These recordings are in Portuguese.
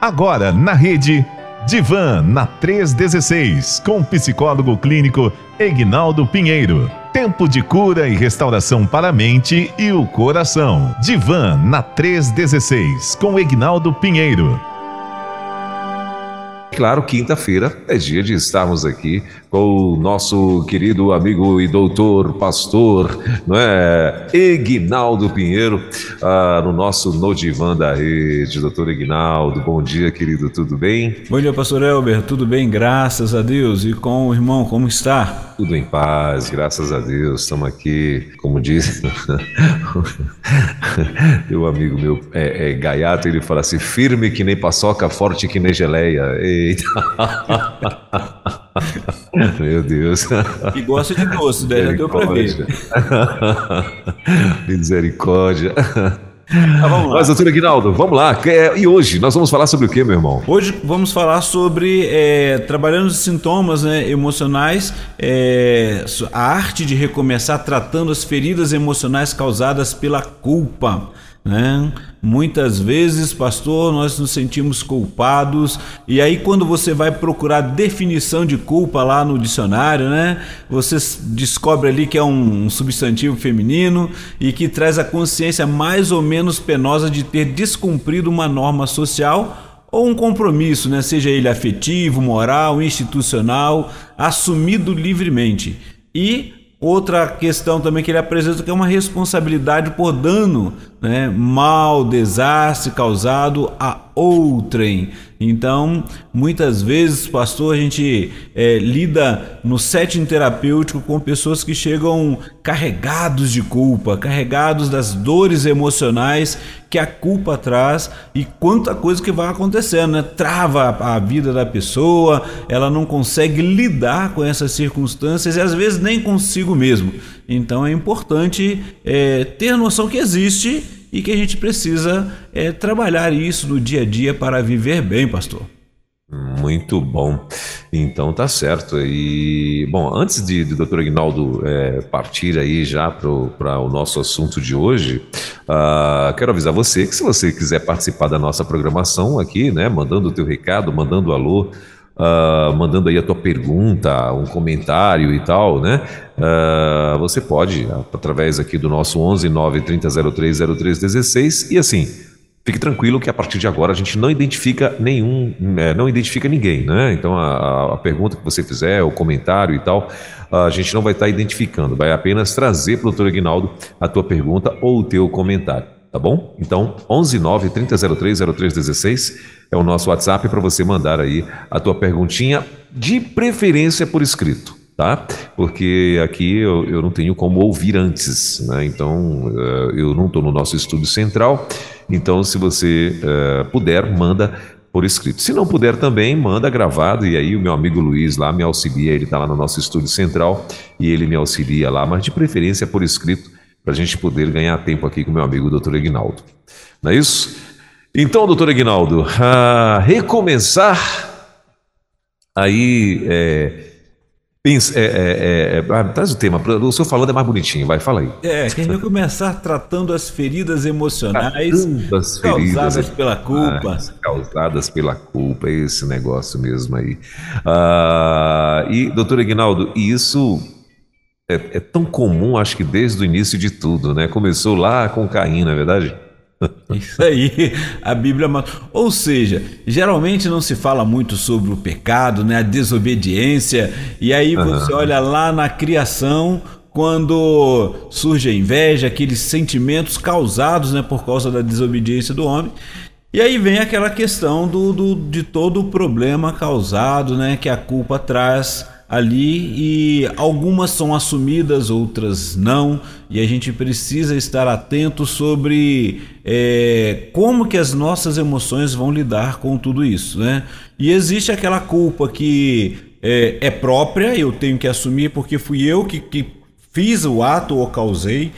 Agora na rede Divan na 316 com psicólogo clínico Egnaldo Pinheiro. Tempo de cura e restauração para a mente e o coração. Divan na 316 com Egnaldo Pinheiro. Claro, quinta-feira é dia de estarmos aqui com o nosso querido amigo e doutor, pastor, não é? Egnaldo Pinheiro, ah, no nosso Nodivan da Rede. Doutor Egnaldo, bom dia, querido, tudo bem? Bom dia, pastor Elber, tudo bem, graças a Deus. E com o irmão, como está? Tudo em paz, graças a Deus. Estamos aqui, como diz meu amigo meu, é, é, Gaiato, ele fala assim: firme que nem paçoca, forte que nem geleia. Eita! Meu Deus. E gosta de doce, né? Já deu pra ver. Misericórdia. Ah, vamos lá. Mas, doutor Aguinaldo, vamos lá. E hoje nós vamos falar sobre o que, meu irmão? Hoje vamos falar sobre é, trabalhando os sintomas né, emocionais, é, a arte de recomeçar tratando as feridas emocionais causadas pela culpa. Né? Muitas vezes, pastor, nós nos sentimos culpados, e aí, quando você vai procurar definição de culpa lá no dicionário, né? Você descobre ali que é um substantivo feminino e que traz a consciência mais ou menos penosa de ter descumprido uma norma social ou um compromisso, né? seja ele afetivo, moral, institucional, assumido livremente. E Outra questão também que ele apresenta que é uma responsabilidade por dano, né, mal, desastre causado a outrem. Então, muitas vezes, pastor, a gente é, lida no setting terapêutico com pessoas que chegam carregados de culpa, carregados das dores emocionais que a culpa traz e quanta coisa que vai acontecendo, né? Trava a vida da pessoa, ela não consegue lidar com essas circunstâncias e às vezes nem consigo mesmo. Então é importante é, ter noção que existe e que a gente precisa é, trabalhar isso no dia a dia para viver bem, pastor. Muito bom. Então tá certo. E bom, antes de, do Dr. Aguinaldo é, partir aí já para o nosso assunto de hoje, uh, quero avisar você que se você quiser participar da nossa programação aqui, né, mandando o teu recado, mandando alô, uh, mandando aí a tua pergunta, um comentário e tal, né? Uh, você pode, através aqui do nosso 11 93003 0316 e assim, fique tranquilo que a partir de agora a gente não identifica nenhum, é, não identifica ninguém, né? Então a, a, pergunta que você fizer, o comentário e tal, a gente não vai estar identificando, vai apenas trazer para o doutor Aguinaldo a tua pergunta ou o teu comentário tá bom? Então, 119 3003 0316 é o nosso WhatsApp para você mandar aí a tua perguntinha, de preferência por escrito, tá? Porque aqui eu, eu não tenho como ouvir antes, né? Então, uh, eu não estou no nosso estúdio central, então se você uh, puder, manda por escrito. Se não puder também, manda gravado e aí o meu amigo Luiz lá me auxilia, ele está lá no nosso estúdio central e ele me auxilia lá, mas de preferência por escrito para a gente poder ganhar tempo aqui com meu amigo Dr. Egnaldo. Não é isso? Então, doutor Egnaldo, ah, recomeçar aí. É, pensa, é, é, é, ah, traz o tema, o senhor falando é mais bonitinho, vai, fala aí. É, que recomeçar tratando as feridas emocionais as feridas, causadas pela culpa. Causadas pela culpa, esse negócio mesmo aí. Ah, e, doutor Egnaldo, isso é, é, tão comum, acho que desde o início de tudo, né? Começou lá com Caim, não é verdade? Isso aí, a Bíblia. Ou seja, geralmente não se fala muito sobre o pecado, né? A desobediência. E aí você olha lá na criação, quando surge a inveja, aqueles sentimentos causados né, por causa da desobediência do homem. E aí vem aquela questão do, do, de todo o problema causado, né, que a culpa traz ali e algumas são assumidas, outras não, e a gente precisa estar atento sobre é, como que as nossas emoções vão lidar com tudo isso, né? E existe aquela culpa que é, é própria, eu tenho que assumir porque fui eu que, que fiz o ato ou causei,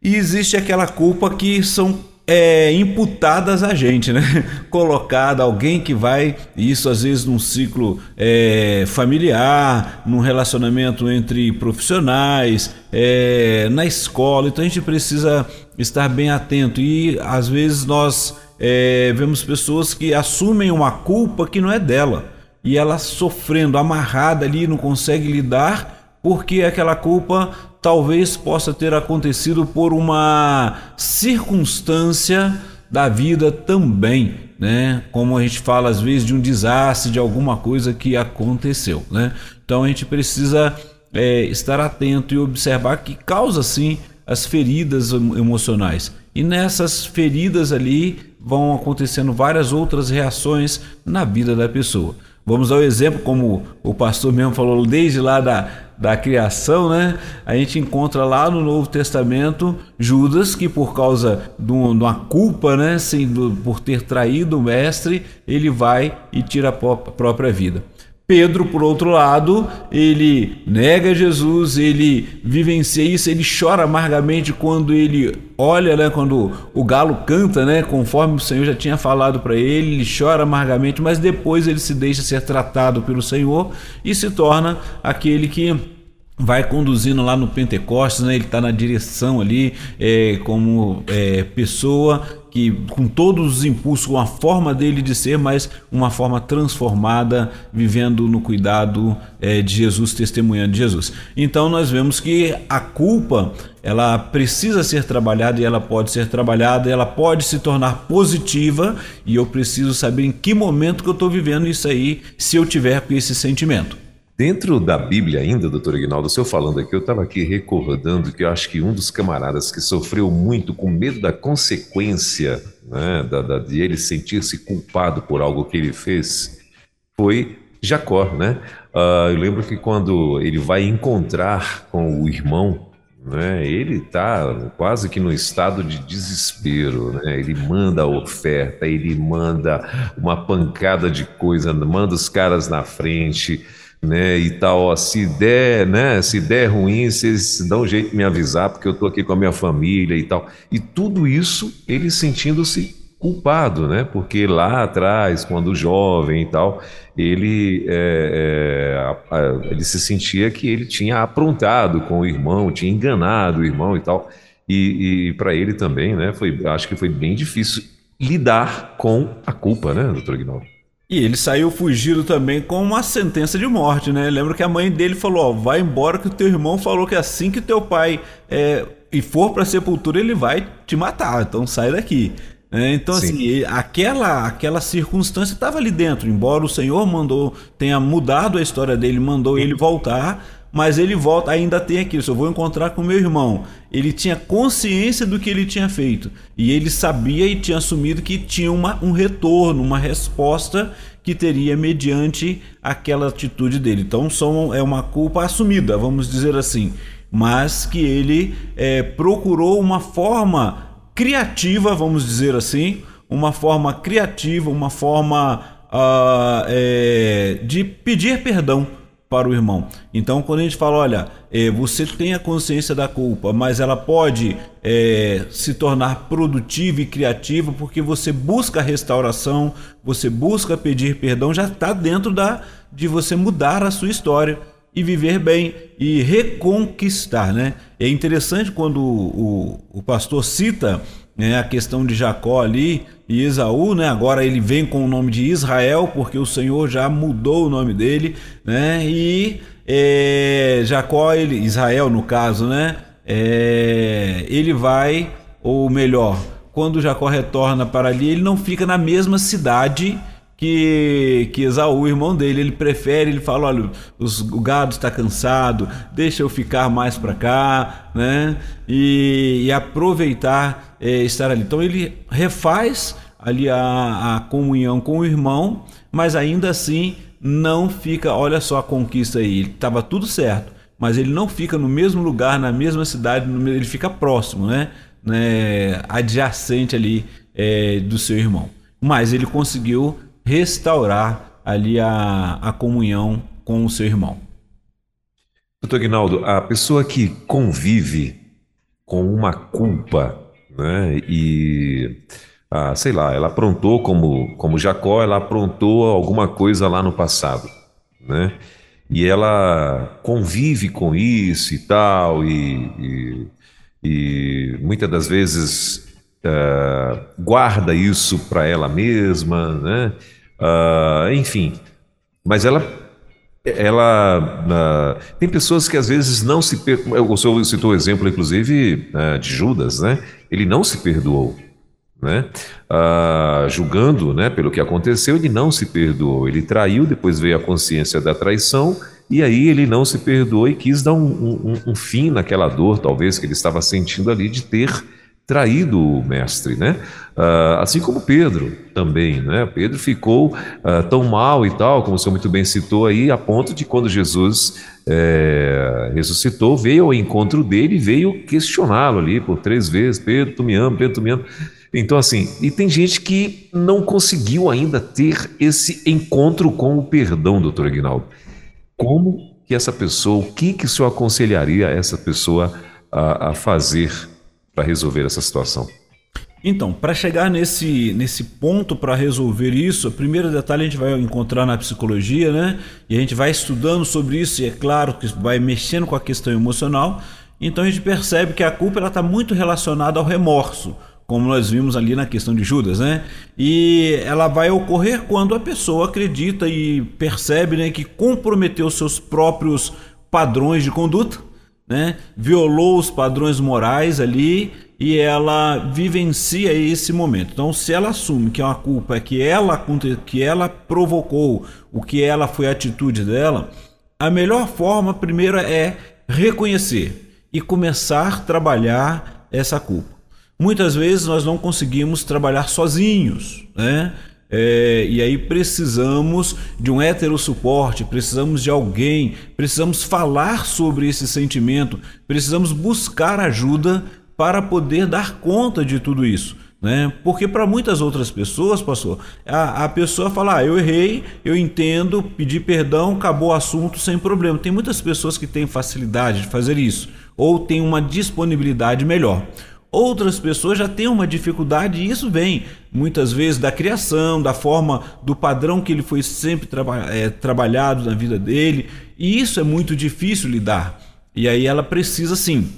e existe aquela culpa que são é, imputadas a gente, né? Colocada alguém que vai, isso às vezes num ciclo é, familiar, num relacionamento entre profissionais, é, na escola. Então a gente precisa estar bem atento e às vezes nós é, vemos pessoas que assumem uma culpa que não é dela e ela sofrendo, amarrada ali, não consegue lidar porque aquela culpa talvez possa ter acontecido por uma circunstância da vida também, né? Como a gente fala às vezes de um desastre, de alguma coisa que aconteceu, né? Então a gente precisa é, estar atento e observar que causa sim as feridas emocionais. E nessas feridas ali vão acontecendo várias outras reações na vida da pessoa. Vamos dar o um exemplo, como o pastor mesmo falou, desde lá da, da criação, né? A gente encontra lá no Novo Testamento Judas, que por causa de uma culpa, né? Assim, por ter traído o mestre, ele vai e tira a própria vida. Pedro, por outro lado, ele nega Jesus, ele vivencia isso, ele chora amargamente quando ele olha, né, quando o galo canta, né, conforme o Senhor já tinha falado para ele, ele chora amargamente, mas depois ele se deixa ser tratado pelo Senhor e se torna aquele que vai conduzindo lá no Pentecostes, né? ele está na direção ali é, como é, pessoa que com todos os impulsos, com a forma dele de ser, mas uma forma transformada, vivendo no cuidado é, de Jesus, testemunhando de Jesus. Então nós vemos que a culpa ela precisa ser trabalhada e ela pode ser trabalhada, ela pode se tornar positiva e eu preciso saber em que momento que eu estou vivendo isso aí, se eu tiver com esse sentimento. Dentro da Bíblia ainda, doutor Ignaldo, o senhor falando aqui, eu estava aqui recordando que eu acho que um dos camaradas que sofreu muito com medo da consequência, né, da, da, de ele sentir-se culpado por algo que ele fez, foi Jacó, né? Uh, eu lembro que quando ele vai encontrar com o irmão, né, ele está quase que no estado de desespero, né? Ele manda a oferta, ele manda uma pancada de coisa, manda os caras na frente, né, e tal, ó, se der, né, se der ruim, vocês dão um jeito de me avisar, porque eu estou aqui com a minha família e tal. E tudo isso ele sentindo-se culpado, né, porque lá atrás, quando jovem e tal, ele, é, é, ele se sentia que ele tinha aprontado com o irmão, tinha enganado o irmão e tal. E, e para ele também, né, foi, acho que foi bem difícil lidar com a culpa, né, doutor Ignaldo? E ele saiu fugido também com uma sentença de morte, né? Lembra que a mãe dele falou: ó, vai embora que o teu irmão falou que assim que teu pai é, e for para sepultura ele vai te matar, então sai daqui. É, então, Sim. assim, aquela, aquela circunstância estava ali dentro, embora o Senhor mandou, tenha mudado a história dele, mandou ele voltar, mas ele volta, ainda tem aquilo, eu vou encontrar com meu irmão. Ele tinha consciência do que ele tinha feito e ele sabia e tinha assumido que tinha uma, um retorno, uma resposta que teria mediante aquela atitude dele. Então é uma culpa assumida, vamos dizer assim, mas que ele é, procurou uma forma criativa, vamos dizer assim, uma forma criativa, uma forma uh, é, de pedir perdão para o irmão. Então, quando a gente fala, olha, é, você tem a consciência da culpa, mas ela pode é, se tornar produtiva e criativa porque você busca restauração, você busca pedir perdão, já está dentro da de você mudar a sua história e viver bem e reconquistar, né? É interessante quando o, o, o pastor cita né, a questão de Jacó ali e Esaú, né? Agora ele vem com o nome de Israel, porque o Senhor já mudou o nome dele, né? E é, Jacó, ele, Israel no caso, né? É, ele vai, ou melhor, quando Jacó retorna para ali, ele não fica na mesma cidade que, que Esaú, o irmão dele, ele prefere, ele fala, olha, os, o gado está cansado, deixa eu ficar mais para cá, né? E, e aproveitar é, estar ali. Então ele refaz ali a, a comunhão com o irmão, mas ainda assim não fica, olha só a conquista aí, estava tudo certo, mas ele não fica no mesmo lugar, na mesma cidade, ele fica próximo, né? né adjacente ali é, do seu irmão. Mas ele conseguiu restaurar ali a, a comunhão com o seu irmão. Doutor Guinaldo, a pessoa que convive com uma culpa, né, e ah, sei lá, ela aprontou como, como Jacó, ela aprontou alguma coisa lá no passado, né? E ela convive com isso e tal, e, e, e muitas das vezes uh, guarda isso para ela mesma, né? Uh, enfim, mas ela ela uh, tem pessoas que às vezes não se per... o senhor citou o exemplo inclusive uh, de Judas né? Ele não se perdoou né? Uh, julgando né pelo que aconteceu ele não se perdoou. Ele traiu depois veio a consciência da traição e aí ele não se perdoou e quis dar um, um, um fim naquela dor talvez que ele estava sentindo ali de ter traído o mestre, né? Uh, assim como Pedro também, né? Pedro ficou uh, tão mal e tal, como o senhor muito bem citou aí, a ponto de quando Jesus é, ressuscitou, veio ao encontro dele e veio questioná-lo ali por três vezes: Pedro, tu me ama, Pedro, tu me ama. Então, assim, e tem gente que não conseguiu ainda ter esse encontro com o perdão, doutor Aguinaldo. Como que essa pessoa, o que, que o senhor aconselharia essa pessoa a, a fazer para resolver essa situação? Então, para chegar nesse, nesse ponto para resolver isso, o primeiro detalhe a gente vai encontrar na psicologia, né? E a gente vai estudando sobre isso, e é claro que vai mexendo com a questão emocional. Então a gente percebe que a culpa está muito relacionada ao remorso, como nós vimos ali na questão de Judas, né? E ela vai ocorrer quando a pessoa acredita e percebe né, que comprometeu seus próprios padrões de conduta né? Violou os padrões morais ali e ela vivencia esse momento. Então, se ela assume que é uma culpa que ela que ela provocou, o que ela foi a atitude dela, a melhor forma primeiro é reconhecer e começar a trabalhar essa culpa. Muitas vezes nós não conseguimos trabalhar sozinhos, né? É, e aí precisamos de um hétero suporte, precisamos de alguém, precisamos falar sobre esse sentimento, precisamos buscar ajuda para poder dar conta de tudo isso. Né? Porque para muitas outras pessoas, pastor, a, a pessoa fala: ah, eu errei, eu entendo, pedi perdão, acabou o assunto sem problema. Tem muitas pessoas que têm facilidade de fazer isso, ou têm uma disponibilidade melhor. Outras pessoas já têm uma dificuldade e isso vem muitas vezes da criação, da forma, do padrão que ele foi sempre traba é, trabalhado na vida dele, e isso é muito difícil lidar. E aí ela precisa sim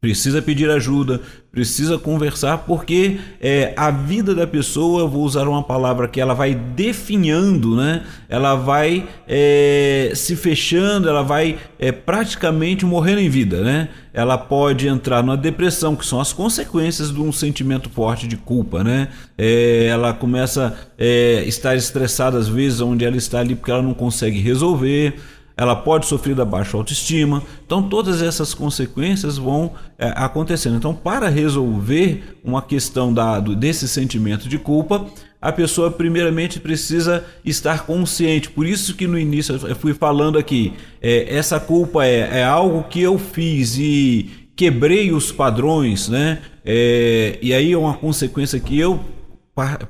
precisa pedir ajuda, precisa conversar, porque é, a vida da pessoa, vou usar uma palavra que ela vai definhando, né? ela vai é, se fechando, ela vai é, praticamente morrendo em vida. Né? Ela pode entrar numa depressão, que são as consequências de um sentimento forte de culpa. Né? É, ela começa a é, estar estressada às vezes onde ela está ali porque ela não consegue resolver ela pode sofrer da baixa autoestima. Então, todas essas consequências vão é, acontecendo. Então, para resolver uma questão da, desse sentimento de culpa, a pessoa primeiramente precisa estar consciente. Por isso que no início eu fui falando aqui, é, essa culpa é, é algo que eu fiz e quebrei os padrões, né? É, e aí é uma consequência que eu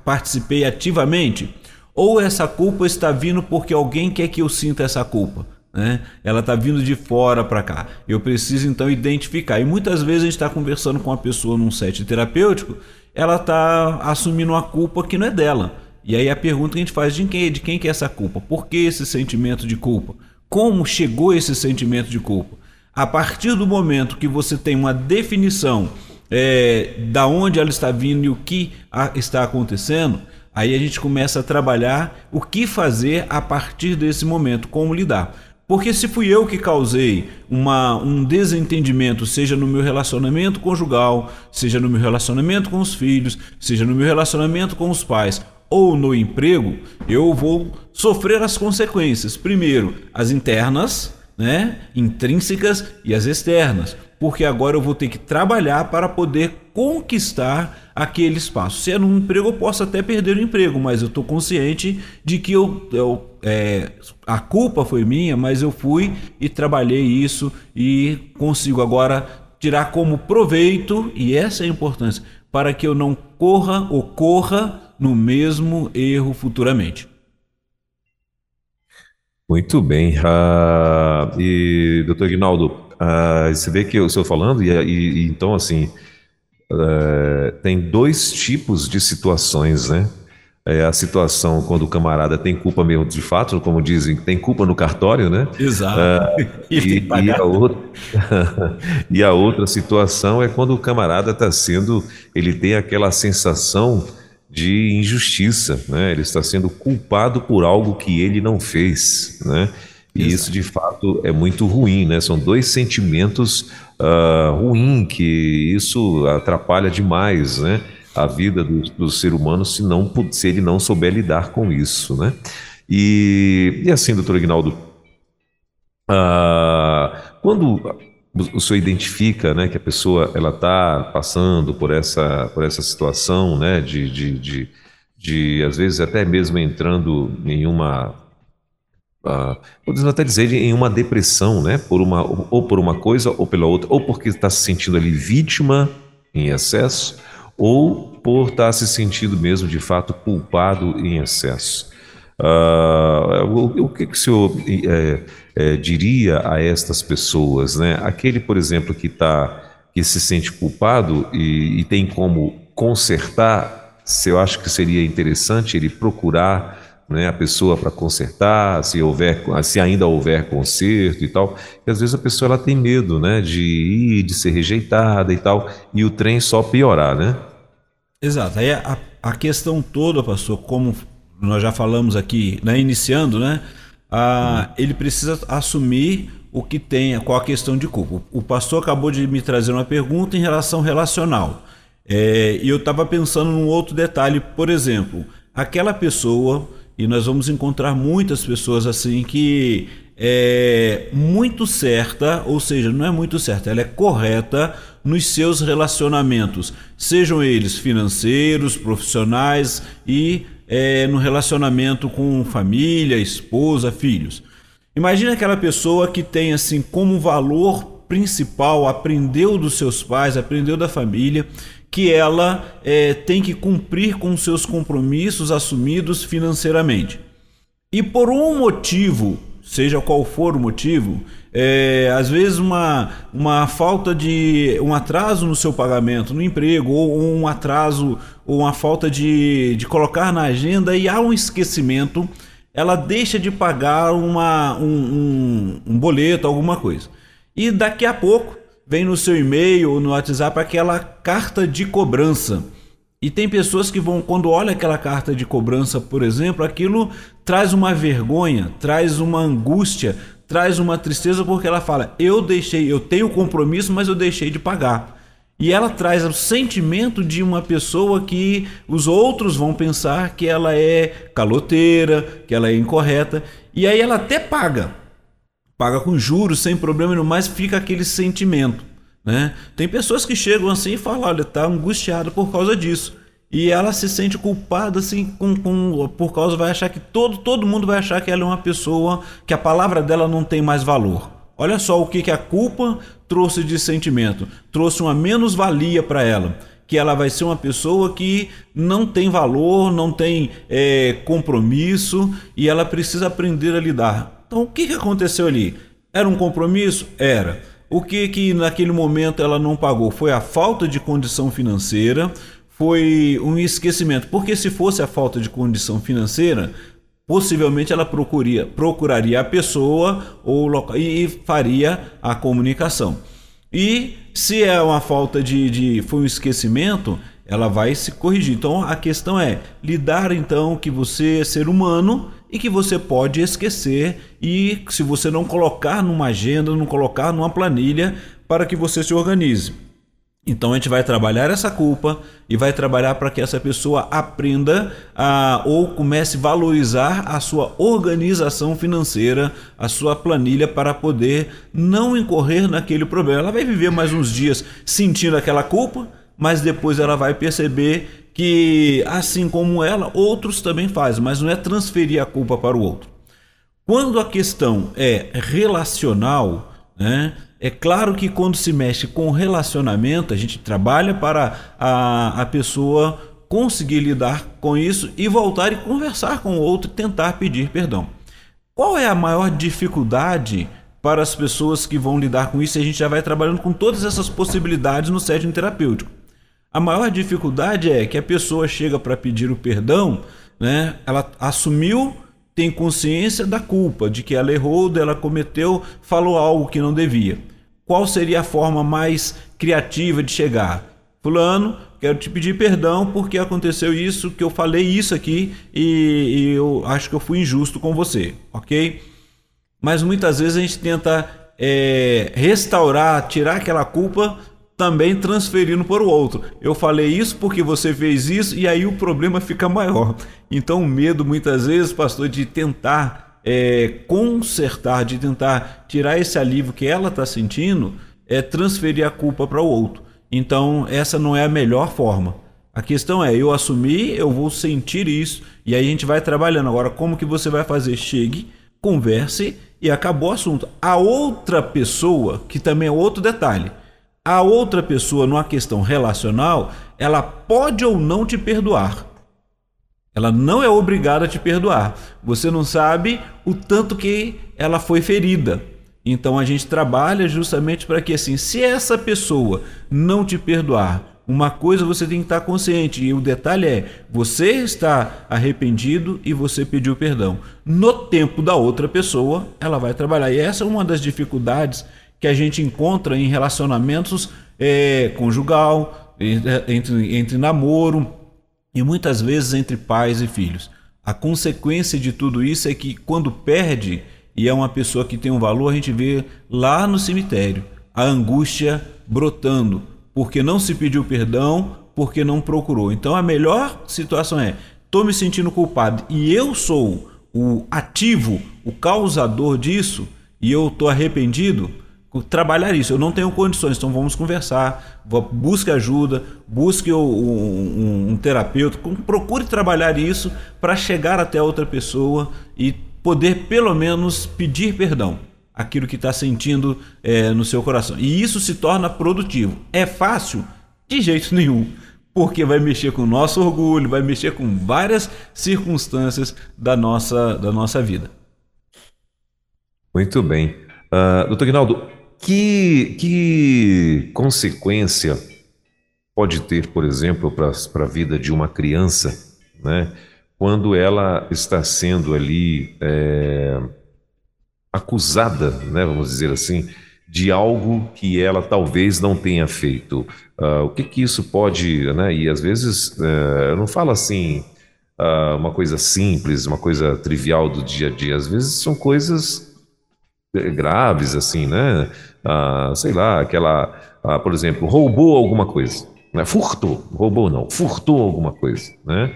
participei ativamente. Ou essa culpa está vindo porque alguém quer que eu sinta essa culpa né? Ela está vindo de fora para cá. Eu preciso então identificar. E muitas vezes a gente está conversando com uma pessoa num set terapêutico, ela está assumindo uma culpa que não é dela. E aí a pergunta que a gente faz de quem, de quem que é essa culpa? Por que esse sentimento de culpa? Como chegou esse sentimento de culpa? A partir do momento que você tem uma definição é, da onde ela está vindo e o que está acontecendo, aí a gente começa a trabalhar o que fazer a partir desse momento, como lidar. Porque se fui eu que causei uma, um desentendimento, seja no meu relacionamento conjugal, seja no meu relacionamento com os filhos, seja no meu relacionamento com os pais ou no emprego, eu vou sofrer as consequências. Primeiro, as internas, né, intrínsecas e as externas porque agora eu vou ter que trabalhar para poder conquistar aquele espaço. Se é num emprego, eu posso até perder o emprego, mas eu estou consciente de que eu, eu é, a culpa foi minha, mas eu fui e trabalhei isso e consigo agora tirar como proveito, e essa é a importância, para que eu não corra ou corra no mesmo erro futuramente. Muito bem. E, doutor Ignaldo, Uh, você vê que eu estou falando, e, e, e então, assim, uh, tem dois tipos de situações, né? é a situação quando o camarada tem culpa mesmo de fato, como dizem, tem culpa no cartório, né? Exato. Uh, e, e, a outra, e a outra situação é quando o camarada está sendo, ele tem aquela sensação de injustiça, né? Ele está sendo culpado por algo que ele não fez, né? E Exato. isso de fato é muito ruim, né? São dois sentimentos uh, ruins que isso atrapalha demais, né? a vida do, do ser humano se, não, se ele não souber lidar com isso, né? E, e assim, doutor Ignaldo, ah, quando o senhor identifica né, que a pessoa ela está passando por essa, por essa situação né, de, de, de, de, às vezes, até mesmo entrando em uma uh, podemos até dizer em uma depressão, né? Por uma, ou por uma coisa ou pela outra, ou porque está se sentindo ali vítima em excesso, ou por estar se sentindo mesmo de fato culpado em excesso. Uh, o, o, que, que o senhor é, é, diria a estas pessoas? Né? Aquele, por exemplo, que, tá, que se sente culpado e, e tem como consertar, se eu acho que seria interessante ele procurar né, a pessoa para consertar, se houver, se ainda houver conserto e tal. E às vezes a pessoa ela tem medo, né, de ir, de ser rejeitada e tal, e o trem só piorar, né? Exato. Aí a, a questão toda, pastor, como nós já falamos aqui, né, iniciando, né, a, ele precisa assumir o que tem, qual a questão de culpa. O pastor acabou de me trazer uma pergunta em relação relacional. É, e eu estava pensando num outro detalhe, por exemplo, aquela pessoa e nós vamos encontrar muitas pessoas assim que é muito certa, ou seja, não é muito certa, ela é correta nos seus relacionamentos, sejam eles financeiros, profissionais e é, no relacionamento com família, esposa, filhos. Imagina aquela pessoa que tem assim como valor principal, aprendeu dos seus pais, aprendeu da família, que ela é, tem que cumprir com seus compromissos assumidos financeiramente. E por um motivo, seja qual for o motivo, é, às vezes uma, uma falta de um atraso no seu pagamento no emprego, ou um atraso, ou uma falta de, de colocar na agenda e há um esquecimento, ela deixa de pagar uma, um, um, um boleto, alguma coisa. E daqui a pouco vem no seu e-mail ou no WhatsApp aquela carta de cobrança. E tem pessoas que vão, quando olha aquela carta de cobrança, por exemplo, aquilo traz uma vergonha, traz uma angústia, traz uma tristeza, porque ela fala: Eu deixei, eu tenho compromisso, mas eu deixei de pagar. E ela traz o sentimento de uma pessoa que os outros vão pensar que ela é caloteira, que ela é incorreta, e aí ela até paga, paga com juros, sem problema nenhum, mas fica aquele sentimento. Né? Tem pessoas que chegam assim e falam: olha, está angustiada por causa disso. E ela se sente culpada, assim, com, com, por causa, vai achar que todo, todo mundo vai achar que ela é uma pessoa, que a palavra dela não tem mais valor. Olha só o que, que a culpa trouxe de sentimento: trouxe uma menos-valia para ela que ela vai ser uma pessoa que não tem valor, não tem é, compromisso e ela precisa aprender a lidar. Então, o que, que aconteceu ali? Era um compromisso? Era. O que que naquele momento ela não pagou? Foi a falta de condição financeira, foi um esquecimento. Porque se fosse a falta de condição financeira, possivelmente ela procuraria, procuraria a pessoa ou e faria a comunicação. E se é uma falta de, de foi um esquecimento, ela vai se corrigir. Então a questão é lidar então que você é ser humano e que você pode esquecer e se você não colocar numa agenda, não colocar numa planilha para que você se organize. Então a gente vai trabalhar essa culpa e vai trabalhar para que essa pessoa aprenda a, ou comece a valorizar a sua organização financeira, a sua planilha para poder não incorrer naquele problema. Ela vai viver mais uns dias sentindo aquela culpa, mas depois ela vai perceber que, assim como ela, outros também fazem, mas não é transferir a culpa para o outro. Quando a questão é relacional, né, é claro que quando se mexe com relacionamento, a gente trabalha para a, a pessoa conseguir lidar com isso e voltar e conversar com o outro e tentar pedir perdão. Qual é a maior dificuldade para as pessoas que vão lidar com isso? A gente já vai trabalhando com todas essas possibilidades no setting terapêutico. A maior dificuldade é que a pessoa chega para pedir o perdão né? Ela assumiu, tem consciência da culpa, de que ela errou, dela cometeu, falou algo que não devia. Qual seria a forma mais criativa de chegar? Fulano, quero te pedir perdão porque aconteceu isso, que eu falei isso aqui e, e eu acho que eu fui injusto com você, ok? Mas muitas vezes a gente tenta é, restaurar, tirar aquela culpa também transferindo para o outro. Eu falei isso porque você fez isso e aí o problema fica maior. Então o medo muitas vezes, pastor, de tentar é, consertar, de tentar tirar esse alívio que ela está sentindo, é transferir a culpa para o outro. Então essa não é a melhor forma. A questão é, eu assumir, eu vou sentir isso e aí a gente vai trabalhando. Agora, como que você vai fazer? Chegue, converse e acabou o assunto. A outra pessoa, que também é outro detalhe, a outra pessoa, numa questão relacional, ela pode ou não te perdoar. Ela não é obrigada a te perdoar. Você não sabe o tanto que ela foi ferida. Então a gente trabalha justamente para que assim, se essa pessoa não te perdoar, uma coisa você tem que estar consciente, e o detalhe é: você está arrependido e você pediu perdão. No tempo da outra pessoa, ela vai trabalhar. E essa é uma das dificuldades que a gente encontra em relacionamentos é, conjugal, entre, entre namoro e muitas vezes entre pais e filhos. A consequência de tudo isso é que quando perde e é uma pessoa que tem um valor, a gente vê lá no cemitério a angústia brotando, porque não se pediu perdão, porque não procurou. Então a melhor situação é: estou me sentindo culpado e eu sou o ativo, o causador disso, e eu estou arrependido trabalhar isso. Eu não tenho condições, então vamos conversar. Busque ajuda, busque um, um, um terapeuta, procure trabalhar isso para chegar até outra pessoa e poder pelo menos pedir perdão aquilo que está sentindo é, no seu coração. E isso se torna produtivo. É fácil? De jeito nenhum. Porque vai mexer com o nosso orgulho, vai mexer com várias circunstâncias da nossa, da nossa vida. Muito bem. Uh, doutor Guinaldo, que, que consequência pode ter, por exemplo, para a vida de uma criança, né, quando ela está sendo ali é, acusada, né, vamos dizer assim, de algo que ela talvez não tenha feito? Uh, o que, que isso pode, né, e às vezes, uh, eu não falo assim, uh, uma coisa simples, uma coisa trivial do dia a dia, às vezes são coisas graves, assim, né? Ah, sei lá, aquela, ah, por exemplo, roubou alguma coisa, né? furtou, roubou não, furtou alguma coisa, né?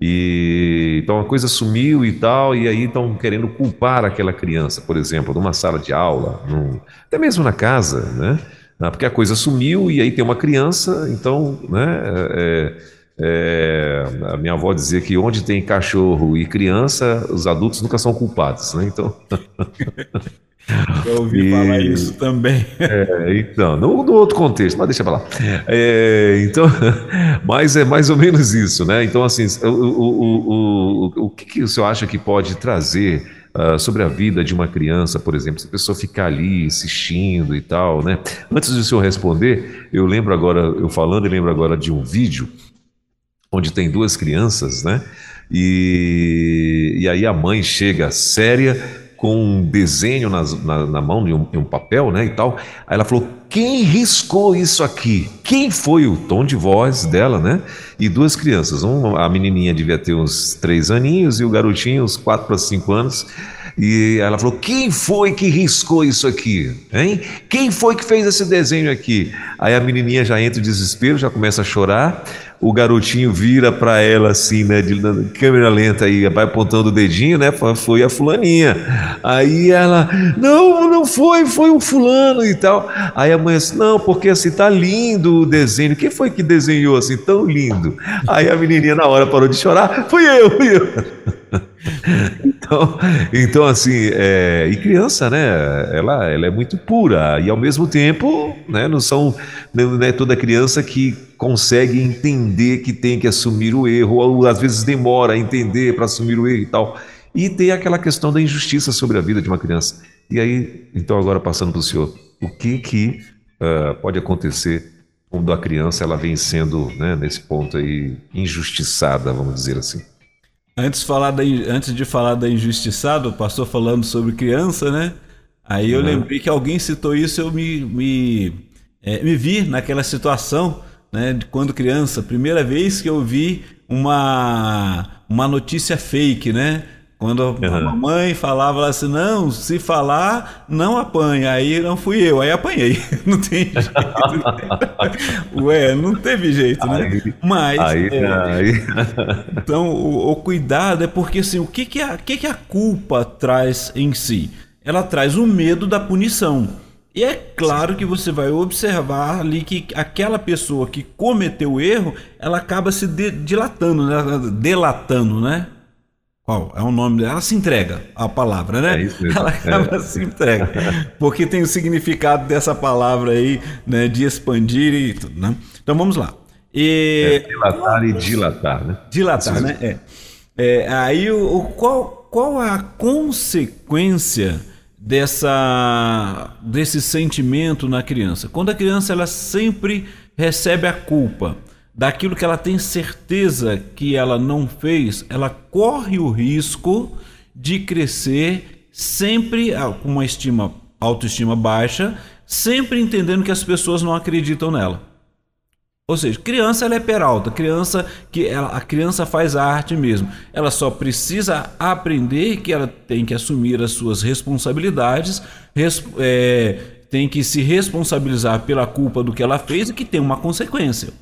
E então a coisa sumiu e tal, e aí estão querendo culpar aquela criança, por exemplo, numa sala de aula, num, até mesmo na casa, né? Ah, porque a coisa sumiu e aí tem uma criança, então, né? É, é, a minha avó dizia que onde tem cachorro e criança, os adultos nunca são culpados, né? Então. Eu ouvi e, falar isso também. É, então, no, no, outro contexto, mas deixa pra lá. É, então, mas é mais ou menos isso, né? Então, assim, o, o, o, o que, que o senhor acha que pode trazer uh, sobre a vida de uma criança, por exemplo, se a pessoa ficar ali assistindo e tal, né? Antes de o senhor responder, eu lembro agora, eu falando, eu lembro agora de um vídeo onde tem duas crianças, né? E, e aí a mãe chega séria com um desenho nas, na, na, mão, em um, um, papel, né, e tal. Aí ela falou, quem riscou isso aqui? Quem foi o tom de voz dela, né? E duas crianças, um, a menininha devia ter uns três aninhos e o garotinho uns quatro para cinco anos. E ela falou: Quem foi que riscou isso aqui? Hein? Quem foi que fez esse desenho aqui? Aí a menininha já entra em desespero, já começa a chorar o garotinho vira para ela assim, né, de câmera lenta aí, vai apontando o dedinho, né, foi a fulaninha. Aí ela, não, não foi, foi o fulano e tal. Aí a mãe assim, não, porque assim tá lindo o desenho. Quem foi que desenhou assim tão lindo? Aí a menininha na hora parou de chorar, fui eu, fui eu. então, então assim, é, e criança, né? Ela, ela é muito pura e ao mesmo tempo, né? Não são, não é toda criança que consegue entender que tem que assumir o erro, ou às vezes demora a entender para assumir o erro e tal. E tem aquela questão da injustiça sobre a vida de uma criança. E aí, então agora passando para o senhor, o que que uh, pode acontecer quando a criança ela vem sendo, né, nesse ponto aí, injustiçada, vamos dizer assim? Antes, falar da, antes de falar da injustiçado, o pastor falando sobre criança, né? Aí eu uhum. lembrei que alguém citou isso, eu me, me, é, me vi naquela situação, né? De quando criança, primeira vez que eu vi uma, uma notícia fake, né? Quando a uhum. mamãe falava assim, não, se falar, não apanha. Aí não fui eu, aí apanhei. Não tem jeito. Ué, não teve jeito, né? Aí, Mas. Aí, é, aí. então, o, o, cuidado é porque assim, o que, que, a, que, que a culpa traz em si? Ela traz o medo da punição. E é claro que você vai observar ali que aquela pessoa que cometeu o erro, ela acaba se de, dilatando, né? delatando, né? É o nome dela? Ela se entrega a palavra, né? É isso mesmo. Ela acaba é. se entrega. Porque tem o significado dessa palavra aí, né? De expandir e tudo, né? Então vamos lá. E... É, dilatar e dilatar, né? Dilatar, né? É. é. aí o, o, qual, qual a consequência dessa, desse sentimento na criança? Quando a criança ela sempre recebe a culpa daquilo que ela tem certeza que ela não fez, ela corre o risco de crescer sempre ah, com uma estima, autoestima baixa, sempre entendendo que as pessoas não acreditam nela. Ou seja, criança ela é peralta, criança que ela, a criança faz a arte mesmo. Ela só precisa aprender que ela tem que assumir as suas responsabilidades, res, é, tem que se responsabilizar pela culpa do que ela fez e que tem uma consequência.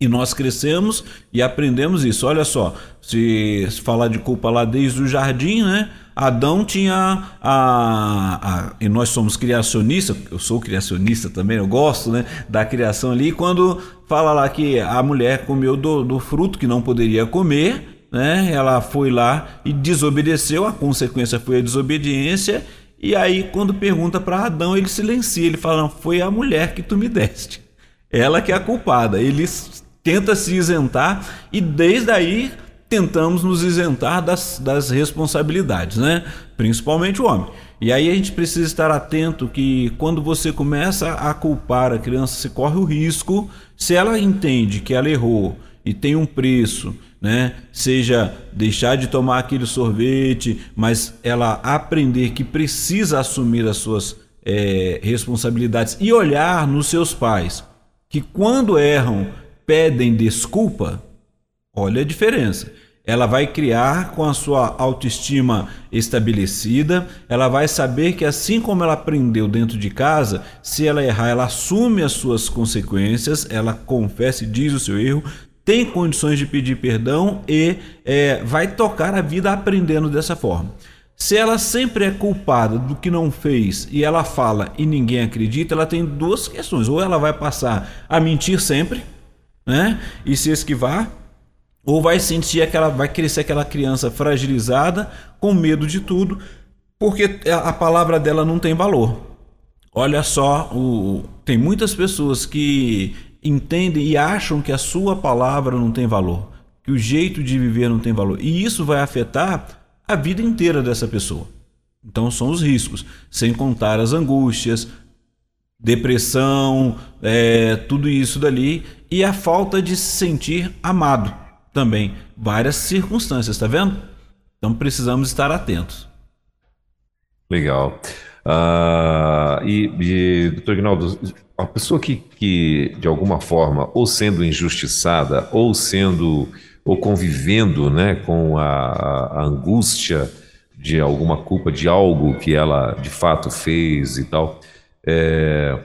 E nós crescemos e aprendemos isso. Olha só, se falar de culpa lá desde o jardim, né? Adão tinha a, a, e nós somos criacionistas, eu sou criacionista também, eu gosto, né, da criação ali. Quando fala lá que a mulher comeu do, do fruto que não poderia comer, né? Ela foi lá e desobedeceu, a consequência foi a desobediência. E aí quando pergunta para Adão, ele silencia, ele fala: "Foi a mulher que tu me deste". Ela que é a culpada. Eles tenta se isentar e desde aí tentamos nos isentar das, das responsabilidades, né? Principalmente o homem. E aí a gente precisa estar atento que quando você começa a culpar a criança, você corre o risco, se ela entende que ela errou e tem um preço, né? Seja deixar de tomar aquele sorvete, mas ela aprender que precisa assumir as suas é, responsabilidades e olhar nos seus pais, que quando erram pedem desculpa, olha a diferença. Ela vai criar com a sua autoestima estabelecida, ela vai saber que assim como ela aprendeu dentro de casa, se ela errar, ela assume as suas consequências, ela confessa e diz o seu erro, tem condições de pedir perdão e é, vai tocar a vida aprendendo dessa forma. Se ela sempre é culpada do que não fez e ela fala e ninguém acredita, ela tem duas questões. Ou ela vai passar a mentir sempre, né? E se esquivar, ou vai sentir aquela, vai crescer aquela criança fragilizada, com medo de tudo, porque a palavra dela não tem valor. Olha só, o, tem muitas pessoas que entendem e acham que a sua palavra não tem valor, que o jeito de viver não tem valor, e isso vai afetar a vida inteira dessa pessoa. Então são os riscos, sem contar as angústias, depressão, é, tudo isso dali e a falta de se sentir amado também. Várias circunstâncias, tá vendo? Então precisamos estar atentos. Legal. Uh, e, e, doutor Ignaldo, a pessoa que, que, de alguma forma, ou sendo injustiçada, ou sendo, ou convivendo né, com a, a angústia de alguma culpa de algo que ela de fato fez e tal, é,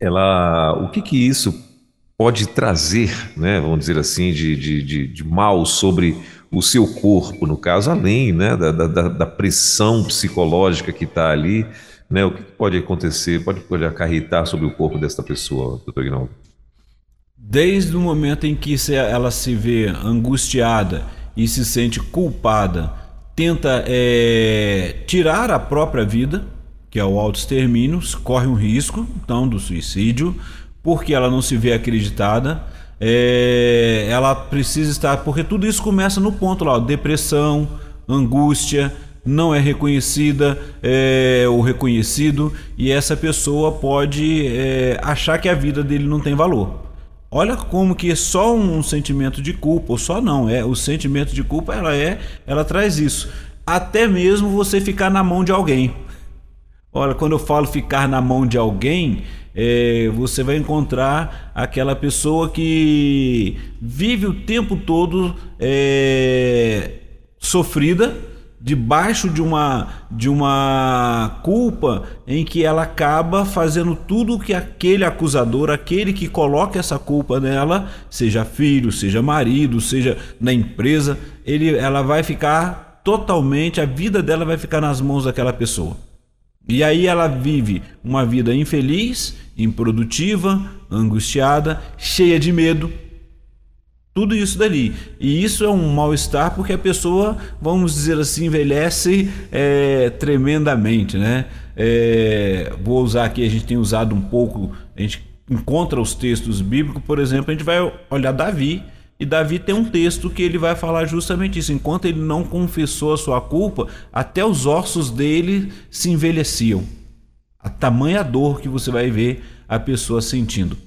ela, o que que isso pode trazer, né, vamos dizer assim, de, de, de, de mal sobre o seu corpo, no caso, além né, da, da, da pressão psicológica que está ali, né, o que pode acontecer, pode, pode acarretar sobre o corpo desta pessoa, doutor Guinaldo? Desde o momento em que ela se vê angustiada e se sente culpada, tenta é, tirar a própria vida, que é o autoextermínio, corre um risco então do suicídio, porque ela não se vê acreditada. É, ela precisa estar, porque tudo isso começa no ponto lá, depressão, angústia, não é reconhecida é, ou reconhecido, e essa pessoa pode é, achar que a vida dele não tem valor. Olha como que só um sentimento de culpa, ou só não, é o sentimento de culpa, ela é, ela traz isso. Até mesmo você ficar na mão de alguém. Olha, quando eu falo ficar na mão de alguém, é, você vai encontrar aquela pessoa que vive o tempo todo é, sofrida, debaixo de uma, de uma culpa em que ela acaba fazendo tudo que aquele acusador, aquele que coloca essa culpa nela, seja filho, seja marido, seja na empresa, ele, ela vai ficar totalmente, a vida dela vai ficar nas mãos daquela pessoa. E aí ela vive uma vida infeliz, improdutiva, angustiada, cheia de medo. Tudo isso dali. E isso é um mal-estar porque a pessoa, vamos dizer assim, envelhece é, tremendamente, né? É, vou usar aqui, a gente tem usado um pouco, a gente encontra os textos bíblicos, por exemplo, a gente vai olhar Davi. E Davi tem um texto que ele vai falar justamente isso. Enquanto ele não confessou a sua culpa, até os ossos dele se envelheciam. A tamanha dor que você vai ver a pessoa sentindo.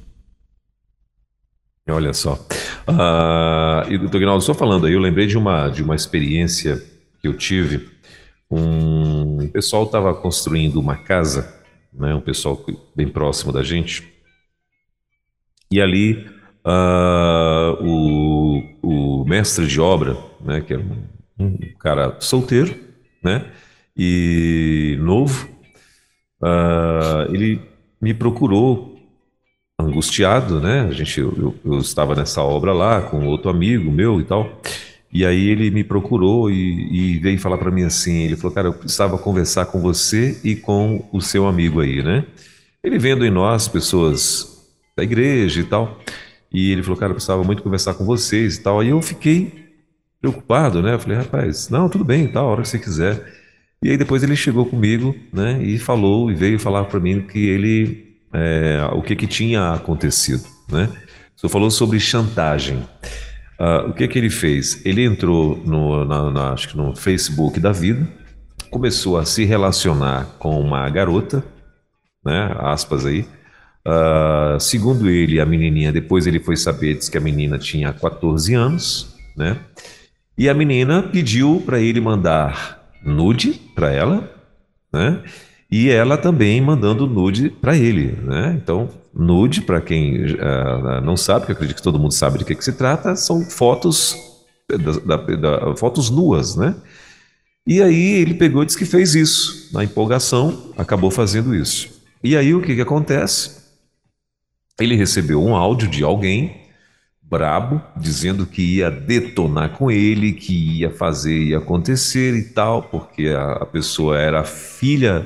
Olha só. Uh, e doutor Guinaldo, só falando aí, eu lembrei de uma, de uma experiência que eu tive. Um pessoal estava construindo uma casa, né, um pessoal bem próximo da gente. E ali Uh, o, o, mestre de obra, né, que é um, cara solteiro, né, e novo, uh, ele me procurou angustiado, né? A gente, eu, eu, estava nessa obra lá com outro amigo meu e tal. E aí ele me procurou e, e veio falar para mim assim, ele falou, cara, eu precisava conversar com você e com o seu amigo aí, né? Ele vendo em nós pessoas da igreja e tal. E ele falou, cara, eu precisava muito conversar com vocês e tal. Aí eu fiquei preocupado, né? Eu falei, rapaz, não, tudo bem, tal, a hora que você quiser. E aí depois ele chegou comigo, né? E falou e veio falar para mim que ele, é, o que que tinha acontecido, né? Você falou sobre chantagem. Uh, o que que ele fez? Ele entrou no, na, na, acho que no Facebook da vida, começou a se relacionar com uma garota, né? Aspas aí Uh, segundo ele, a menininha, depois ele foi saber que a menina tinha 14 anos, né? E a menina pediu para ele mandar nude para ela, né? E ela também mandando nude para ele, né? Então, nude, para quem uh, não sabe, que eu acredito que todo mundo sabe de que, que se trata, são fotos, da, da, da, fotos nuas, né? E aí ele pegou e disse que fez isso. Na empolgação, acabou fazendo isso. E aí o que, que acontece? Ele recebeu um áudio de alguém brabo dizendo que ia detonar com ele, que ia fazer e acontecer e tal, porque a, a pessoa era filha,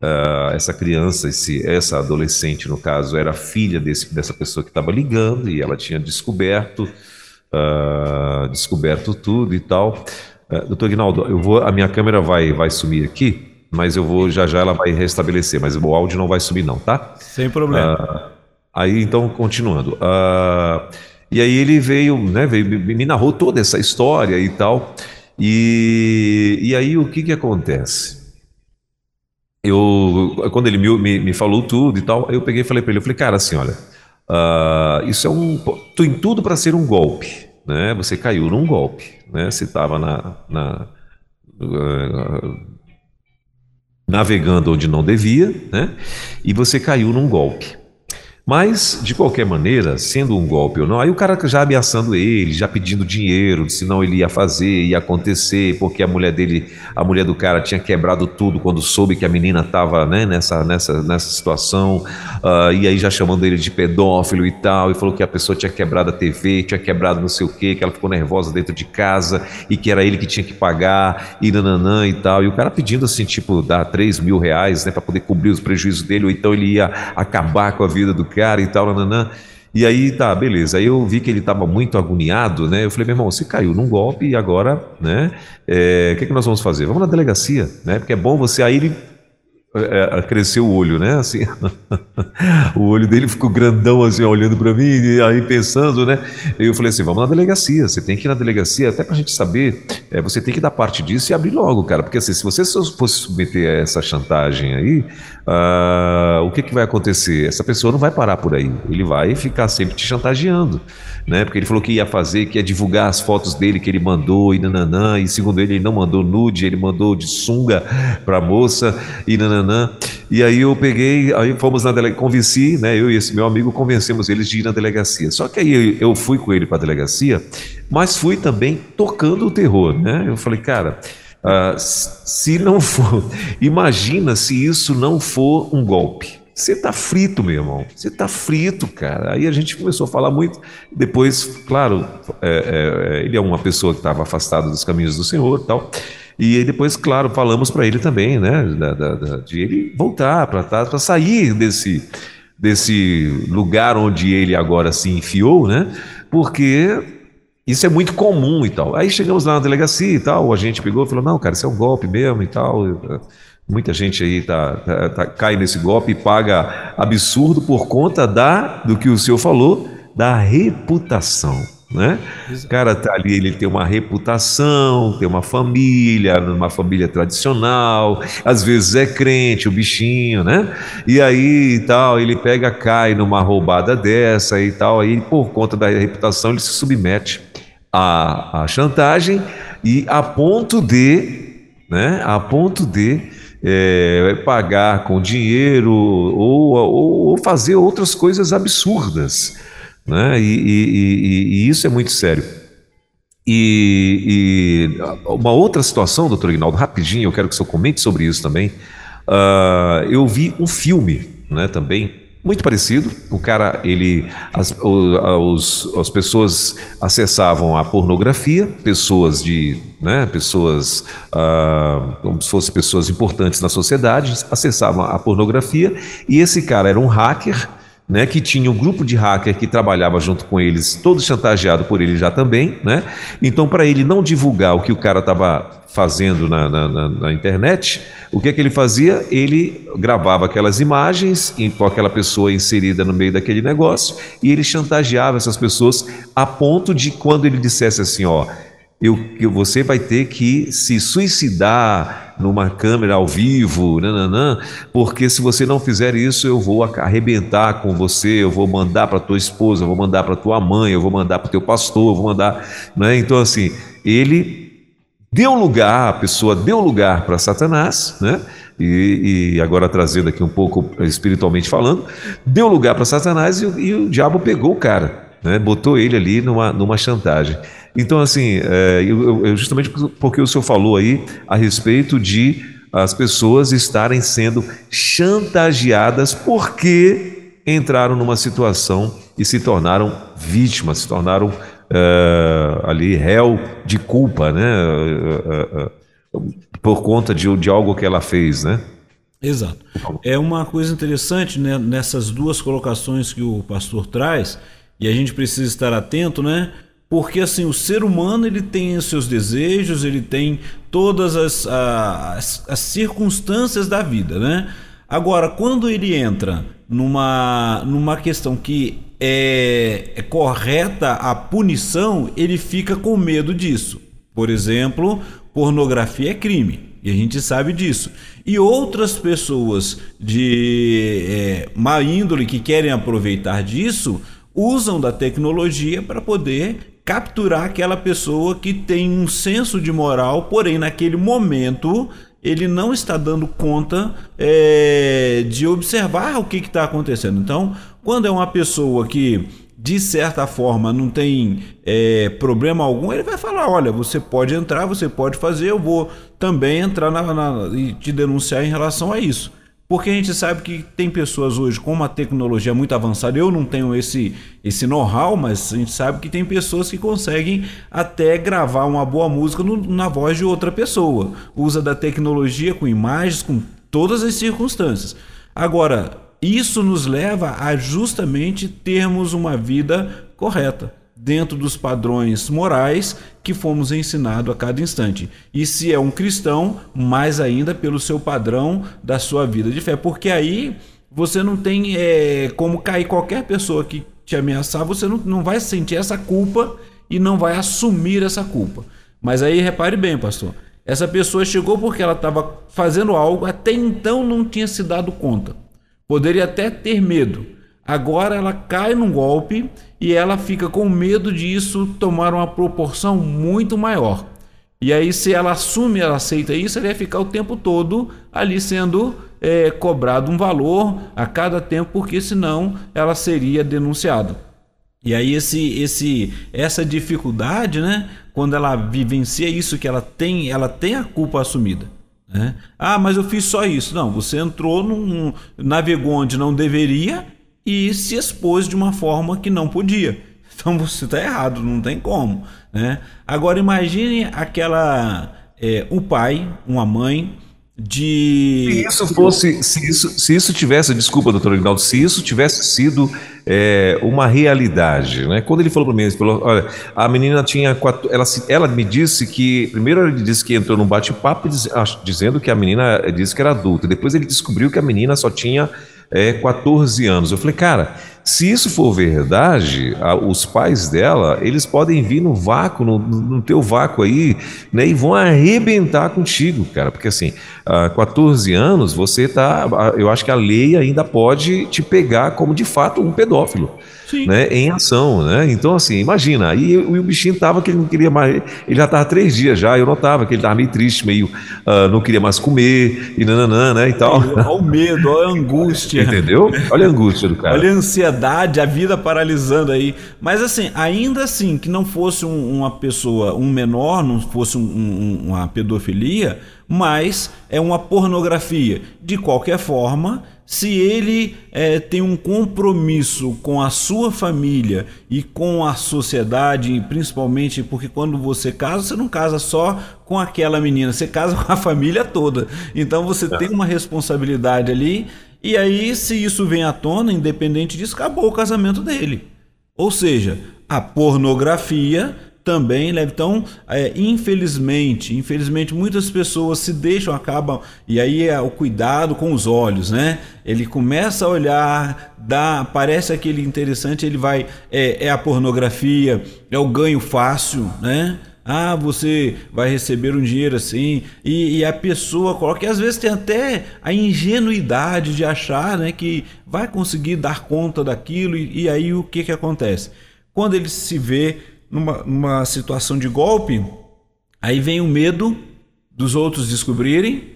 uh, essa criança, esse, essa adolescente no caso, era filha desse, dessa pessoa que estava ligando e ela tinha descoberto, uh, descoberto tudo e tal. Uh, doutor Guinaldo, eu vou, a minha câmera vai, vai sumir aqui, mas eu vou já já ela vai restabelecer, mas o áudio não vai subir não, tá? Sem problema. Aí, então, continuando. Uh, e aí ele veio, né, veio, me narrou toda essa história e tal. E, e aí o que que acontece? Eu, quando ele me, me, me falou tudo e tal, eu peguei e falei para ele, eu falei, cara, assim, olha, uh, isso é um, tem tudo para ser um golpe, né? Você caiu num golpe, né? Você estava na, na uh, navegando onde não devia, né? E você caiu num golpe. Mas, de qualquer maneira, sendo um golpe ou não, aí o cara já ameaçando ele, já pedindo dinheiro, senão ele ia fazer, ia acontecer, porque a mulher dele, a mulher do cara tinha quebrado tudo quando soube que a menina estava né, nessa, nessa, nessa situação, uh, e aí já chamando ele de pedófilo e tal, e falou que a pessoa tinha quebrado a TV, tinha quebrado não sei o que, que ela ficou nervosa dentro de casa, e que era ele que tinha que pagar, e nananã e tal, e o cara pedindo assim, tipo, dar 3 mil reais, né, para poder cobrir os prejuízos dele, ou então ele ia acabar com a vida do cara e tal, nananã. E aí, tá, beleza. Aí eu vi que ele estava muito agoniado, né? Eu falei, meu irmão, você caiu num golpe e agora, né? É, o que, que nós vamos fazer? Vamos na delegacia, né? Porque é bom você. Aí ele é, cresceu o olho, né? Assim, o olho dele ficou grandão, assim, olhando para mim, e aí pensando, né? Eu falei assim: vamos na delegacia, você tem que ir na delegacia, até para a gente saber é, você tem que dar parte disso e abrir logo, cara. Porque assim, se você fosse submeter a essa chantagem aí, uh, o que, que vai acontecer? Essa pessoa não vai parar por aí. Ele vai ficar sempre te chantageando. Né? Porque ele falou que ia fazer, que ia divulgar as fotos dele que ele mandou e nananã, e segundo ele, ele não mandou nude, ele mandou de sunga pra moça e nananã. E aí eu peguei, aí fomos na delegacia, convenci, né? Eu e esse meu amigo convencemos eles de ir na delegacia. Só que aí eu fui com ele para a delegacia, mas fui também tocando o terror, né? Eu falei, cara, uh, se não for, imagina se isso não for um golpe. Você tá frito, meu irmão. Você tá frito, cara. Aí a gente começou a falar muito. Depois, claro, é, é, ele é uma pessoa que estava afastada dos caminhos do Senhor tal. E aí depois, claro, falamos para ele também, né? Da, da, da, de ele voltar, para tá, sair desse, desse lugar onde ele agora se enfiou, né? Porque isso é muito comum e tal. Aí chegamos lá na delegacia e tal, a gente pegou e falou: não, cara, isso é um golpe mesmo e tal. Muita gente aí tá, tá, tá, cai nesse golpe e paga absurdo por conta da, do que o senhor falou, da reputação. Né? O cara tá ali, ele tem uma reputação, tem uma família, uma família tradicional, às vezes é crente, o bichinho, né? E aí tal, ele pega, cai numa roubada dessa e tal, aí por conta da reputação ele se submete à, à chantagem e a ponto de, né? A ponto de é, pagar com dinheiro ou, ou, ou fazer outras coisas absurdas. Né? E, e, e, e isso é muito sério. E, uma outra situação, doutor Ignaldo, rapidinho, eu quero que o senhor comente sobre isso também. Uh, eu vi um filme né, também, muito parecido. O cara, ele, as, os, as pessoas acessavam a pornografia, pessoas de, né, pessoas, uh, como se fossem pessoas importantes na sociedade, acessavam a pornografia e esse cara era um hacker né, que tinha um grupo de hacker que trabalhava junto com eles, todo chantageado por ele já também, né? Então, para ele não divulgar o que o cara estava fazendo na, na, na, na, internet, o que é que ele fazia? Ele gravava aquelas imagens com aquela pessoa inserida no meio daquele negócio e ele chantageava essas pessoas a ponto de quando ele dissesse assim, ó, eu, você vai ter que se suicidar numa câmera ao vivo, nananã, porque se você não fizer isso, eu vou arrebentar com você, eu vou mandar para tua esposa, eu vou mandar para tua mãe, eu vou mandar para teu pastor, eu vou mandar. Né? Então, assim, ele deu lugar, a pessoa deu lugar para Satanás, né? E, e, agora trazendo aqui um pouco espiritualmente falando, deu lugar para Satanás e, e, o diabo pegou o cara, né? botou ele ali numa, numa chantagem. Então, assim, é, eu, eu, justamente porque o senhor falou aí a respeito de as pessoas estarem sendo chantageadas porque entraram numa situação e se tornaram vítimas, se tornaram é, ali réu de culpa, né? É, é, por conta de, de algo que ela fez, né? Exato. É uma coisa interessante né, nessas duas colocações que o pastor traz, e a gente precisa estar atento, né? Porque assim o ser humano ele tem os seus desejos, ele tem todas as, as, as, circunstâncias da vida, né? Agora, quando ele entra numa, numa questão que é, é correta a punição, ele fica com medo disso. Por exemplo, pornografia é crime. E a gente sabe disso. E outras pessoas de é, má índole que querem aproveitar disso usam da tecnologia para poder capturar aquela pessoa que tem um senso de moral, porém naquele momento ele não está dando conta é, de observar o que está acontecendo. Então, quando é uma pessoa que de certa forma não tem é, problema algum, ele vai falar: olha, você pode entrar, você pode fazer, eu vou também entrar na, na, e te denunciar em relação a isso. Porque a gente sabe que tem pessoas hoje com uma tecnologia muito avançada. Eu não tenho esse, esse know-how, mas a gente sabe que tem pessoas que conseguem até gravar uma boa música no, na voz de outra pessoa. Usa da tecnologia com imagens, com todas as circunstâncias. Agora, isso nos leva a justamente termos uma vida correta dentro dos padrões morais que fomos ensinados a cada instante. E se é um cristão, mais ainda pelo seu padrão da sua vida de fé, porque aí você não tem é, como cair qualquer pessoa que te ameaçar, você não, não vai sentir essa culpa e não vai assumir essa culpa. Mas aí repare bem, pastor. Essa pessoa chegou porque ela estava fazendo algo, até então não tinha se dado conta. Poderia até ter medo. Agora ela cai num golpe e ela fica com medo disso tomar uma proporção muito maior. E aí, se ela assume, ela aceita isso, ela vai ficar o tempo todo ali sendo é, cobrado um valor a cada tempo, porque senão ela seria denunciada. E aí esse, esse, essa dificuldade, né? Quando ela vivencia isso que ela tem, ela tem a culpa assumida. Né? Ah, mas eu fiz só isso. Não, você entrou num, navegou onde não deveria e se expôs de uma forma que não podia. Então você está errado, não tem como. Né? Agora imagine aquela é, um pai, uma mãe de. Se isso fosse, se isso, se isso tivesse, desculpa, doutor Ignaldo, se isso tivesse sido é, uma realidade, né? Quando ele falou para mim, ele falou: olha, a menina tinha quatro. Ela, ela me disse que. Primeiro ele disse que entrou num bate-papo dizendo que a menina disse que era adulta. Depois ele descobriu que a menina só tinha é, 14 anos. Eu falei, cara, se isso for verdade, a, os pais dela, eles podem vir no vácuo, no, no teu vácuo aí, né, e vão arrebentar contigo, cara, porque assim, a 14 anos, você tá, eu acho que a lei ainda pode te pegar como de fato um pedófilo né, em ação, né? Então, assim, imagina, aí o, o bichinho tava que ele não queria mais, ele já tava três dias já, eu notava que ele tava meio triste, meio, uh, não queria mais comer, e nananã, né, e tal. Olha o medo, olha a angústia. Entendeu? Olha a angústia do cara. Olha a ansiedade, a vida paralisando aí. Mas, assim, ainda assim, que não fosse um, uma pessoa, um menor, não fosse um, um, uma pedofilia, mas é uma pornografia. De qualquer forma, se ele é, tem um compromisso com a sua família e com a sociedade, principalmente porque quando você casa, você não casa só com aquela menina, você casa com a família toda. Então você é. tem uma responsabilidade ali, e aí, se isso vem à tona, independente disso, acabou o casamento dele. Ou seja, a pornografia também leva. Então, é, infelizmente, infelizmente, muitas pessoas se deixam, acabam. E aí é o cuidado com os olhos, né? Ele começa a olhar, dá, parece aquele interessante, ele vai. É, é a pornografia, é o ganho fácil, né? Ah, você vai receber um dinheiro assim, e, e, a pessoa coloca, e às vezes tem até a ingenuidade de achar né, que vai conseguir dar conta daquilo, e, e aí o que, que acontece? Quando ele se vê numa, numa situação de golpe, aí vem o medo dos outros descobrirem,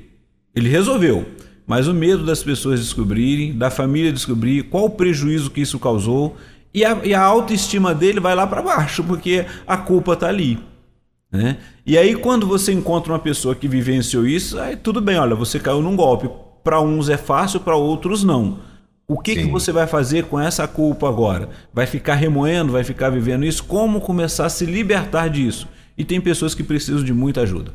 ele resolveu, mas o medo das pessoas descobrirem, da família descobrir qual o prejuízo que isso causou, e a, e a autoestima dele vai lá para baixo, porque a culpa está ali. Né? E aí, quando você encontra uma pessoa que vivenciou isso, aí tudo bem, olha, você caiu num golpe. Para uns é fácil, para outros não. O que, que você vai fazer com essa culpa agora? Vai ficar remoendo, vai ficar vivendo isso? Como começar a se libertar disso? E tem pessoas que precisam de muita ajuda.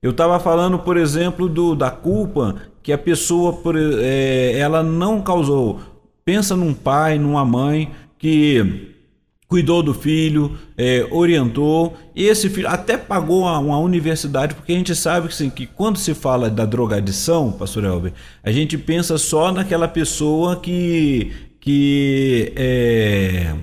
Eu estava falando, por exemplo, do, da culpa que a pessoa por, é, ela não causou. Pensa num pai, numa mãe que cuidou do filho, é, orientou, e esse filho até pagou uma, uma, universidade, porque a gente sabe que, assim, que quando se fala da drogadição, pastor Elber, a gente pensa só naquela pessoa que, que é,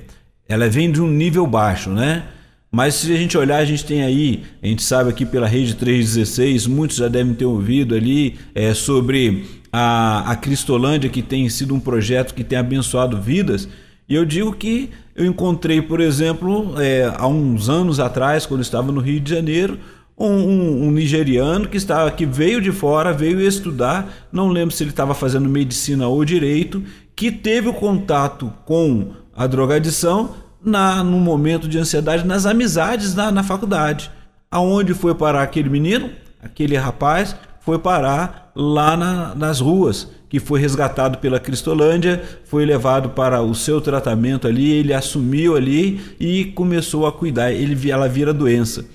ela vem de um nível baixo, né? Mas se a gente olhar, a gente tem aí, a gente sabe aqui pela rede 316, muitos já devem ter ouvido ali é, sobre a, a Cristolândia, que tem sido um projeto que tem abençoado vidas. E eu digo que eu encontrei, por exemplo, é, há uns anos atrás, quando estava no Rio de Janeiro, um, um, um, nigeriano que estava que veio de fora, veio estudar, não lembro se ele estava fazendo medicina ou direito, que teve o contato com a drogadição na no momento de ansiedade nas amizades na, na faculdade. Aonde foi parar aquele menino, aquele rapaz, foi parar lá na, nas ruas que foi resgatado pela Cristolândia, foi levado para o seu tratamento ali, ele assumiu ali e começou a cuidar. Ele, ela vira doença.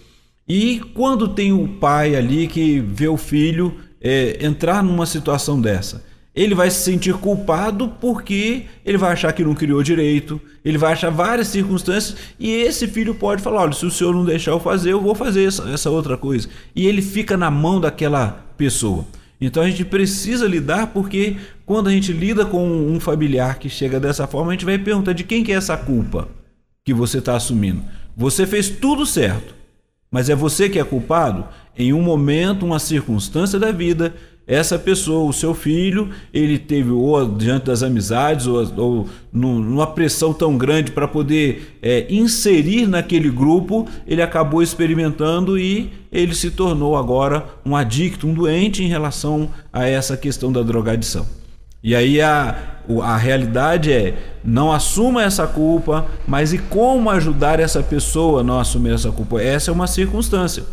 E quando tem o pai ali que vê o filho é, entrar numa situação dessa, ele vai se sentir culpado porque ele vai achar que não criou direito, ele vai achar várias circunstâncias e esse filho pode falar: olha, se o senhor não deixar eu fazer, eu vou fazer essa, essa outra coisa. E ele fica na mão daquela pessoa. Então a gente precisa lidar porque quando a gente lida com um familiar que chega dessa forma, a gente vai perguntar de quem que é essa culpa que você está assumindo. Você fez tudo certo, Mas é você que é culpado? Em um momento, uma circunstância da vida, essa pessoa, o seu filho, ele teve ou diante das amizades ou, ou numa pressão tão grande para poder é, inserir naquele grupo, ele acabou experimentando e ele se tornou agora um adicto, um doente em relação a essa questão da drogadição. E aí a, a realidade é não assuma essa culpa, mas e como ajudar essa pessoa a não assumir essa culpa? Essa é uma circunstância.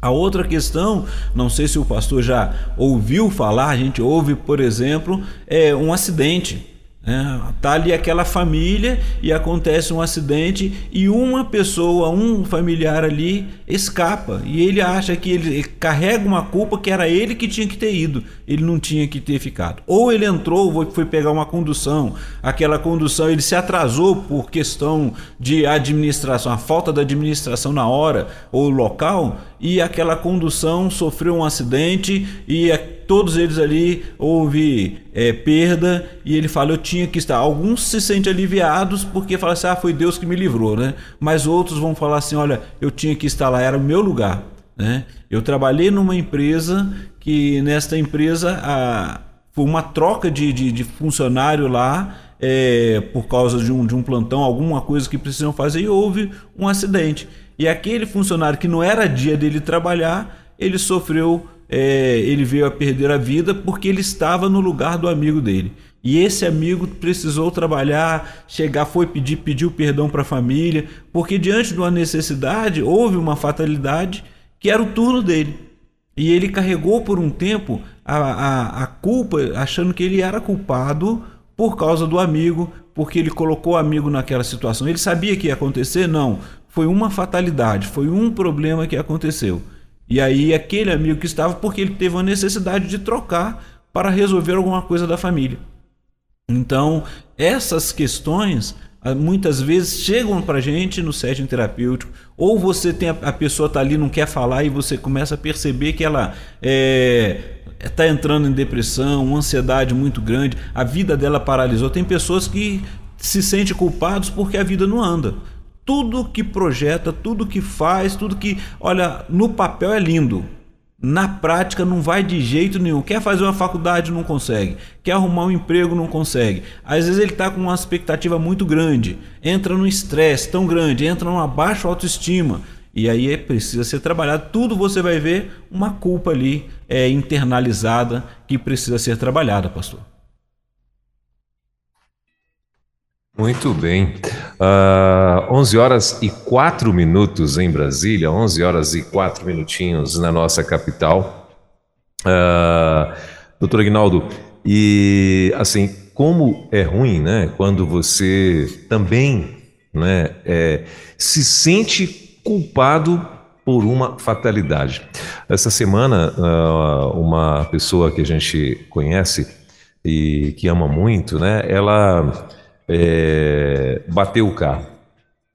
A outra questão, não sei se o pastor já ouviu falar, a gente ouve, por exemplo, é um acidente. É, tá ali aquela família e acontece um acidente e uma pessoa, um familiar ali escapa. E ele acha que ele carrega uma culpa que era ele que tinha que ter ido, ele não tinha que ter ficado. Ou ele entrou, foi pegar uma condução, aquela condução ele se atrasou por questão de administração, a falta da administração na hora ou local e aquela condução sofreu um acidente e todos eles ali houve é, perda e ele fala eu tinha que estar. Alguns se sentem aliviados porque falam assim, ah, foi Deus que me livrou, né? Mas outros vão falar assim, olha, eu tinha que estar lá, era o meu lugar, né? Eu trabalhei numa empresa que nesta empresa a, foi uma troca de, de, de funcionário lá é, por causa de um, de um plantão, alguma coisa que precisam fazer e houve um acidente. E aquele funcionário que não era dia dele trabalhar, ele sofreu é, ele veio a perder a vida porque ele estava no lugar do amigo dele. E esse amigo precisou trabalhar, chegar, foi pedir, pediu perdão para a família, porque diante de uma necessidade houve uma fatalidade que era o turno dele. E ele carregou por um tempo a, a, a culpa, achando que ele era culpado por causa do amigo, porque ele colocou o amigo naquela situação. Ele sabia que ia acontecer? Não. Foi uma fatalidade, foi um problema que aconteceu. E aí aquele amigo que estava, porque ele teve uma necessidade de trocar para resolver alguma coisa da família. Então, essas questões ah, muitas vezes chegam para gente no setting terapêutico, ou você tem a, a pessoa está ali não quer falar e você começa a perceber que ela é, está entrando em depressão, uma ansiedade muito grande, a vida dela paralisou. Tem pessoas que se sentem culpados porque a vida não anda tudo que projeta, tudo que faz, tudo que. Olha, no papel é lindo. Na prática não vai de jeito nenhum. Quer fazer uma faculdade, não consegue. Quer arrumar um emprego, não consegue. Às vezes ele está com uma expectativa muito grande. Entra num estresse tão grande, entra numa baixa autoestima. E aí é precisa ser trabalhado. Tudo você vai ver uma culpa ali é, internalizada que precisa ser trabalhada, pastor. Muito bem. Uh, ah, 11 horas e 4 minutos em Brasília, 11 horas e 4 minutinhos na nossa capital. Uh, doutor Aguinaldo, e assim, como é ruim, né, quando você também né, é, se sente culpado por uma fatalidade. Essa semana, uh, uma pessoa que a gente conhece e que ama muito, né, ela é, bateu o carro.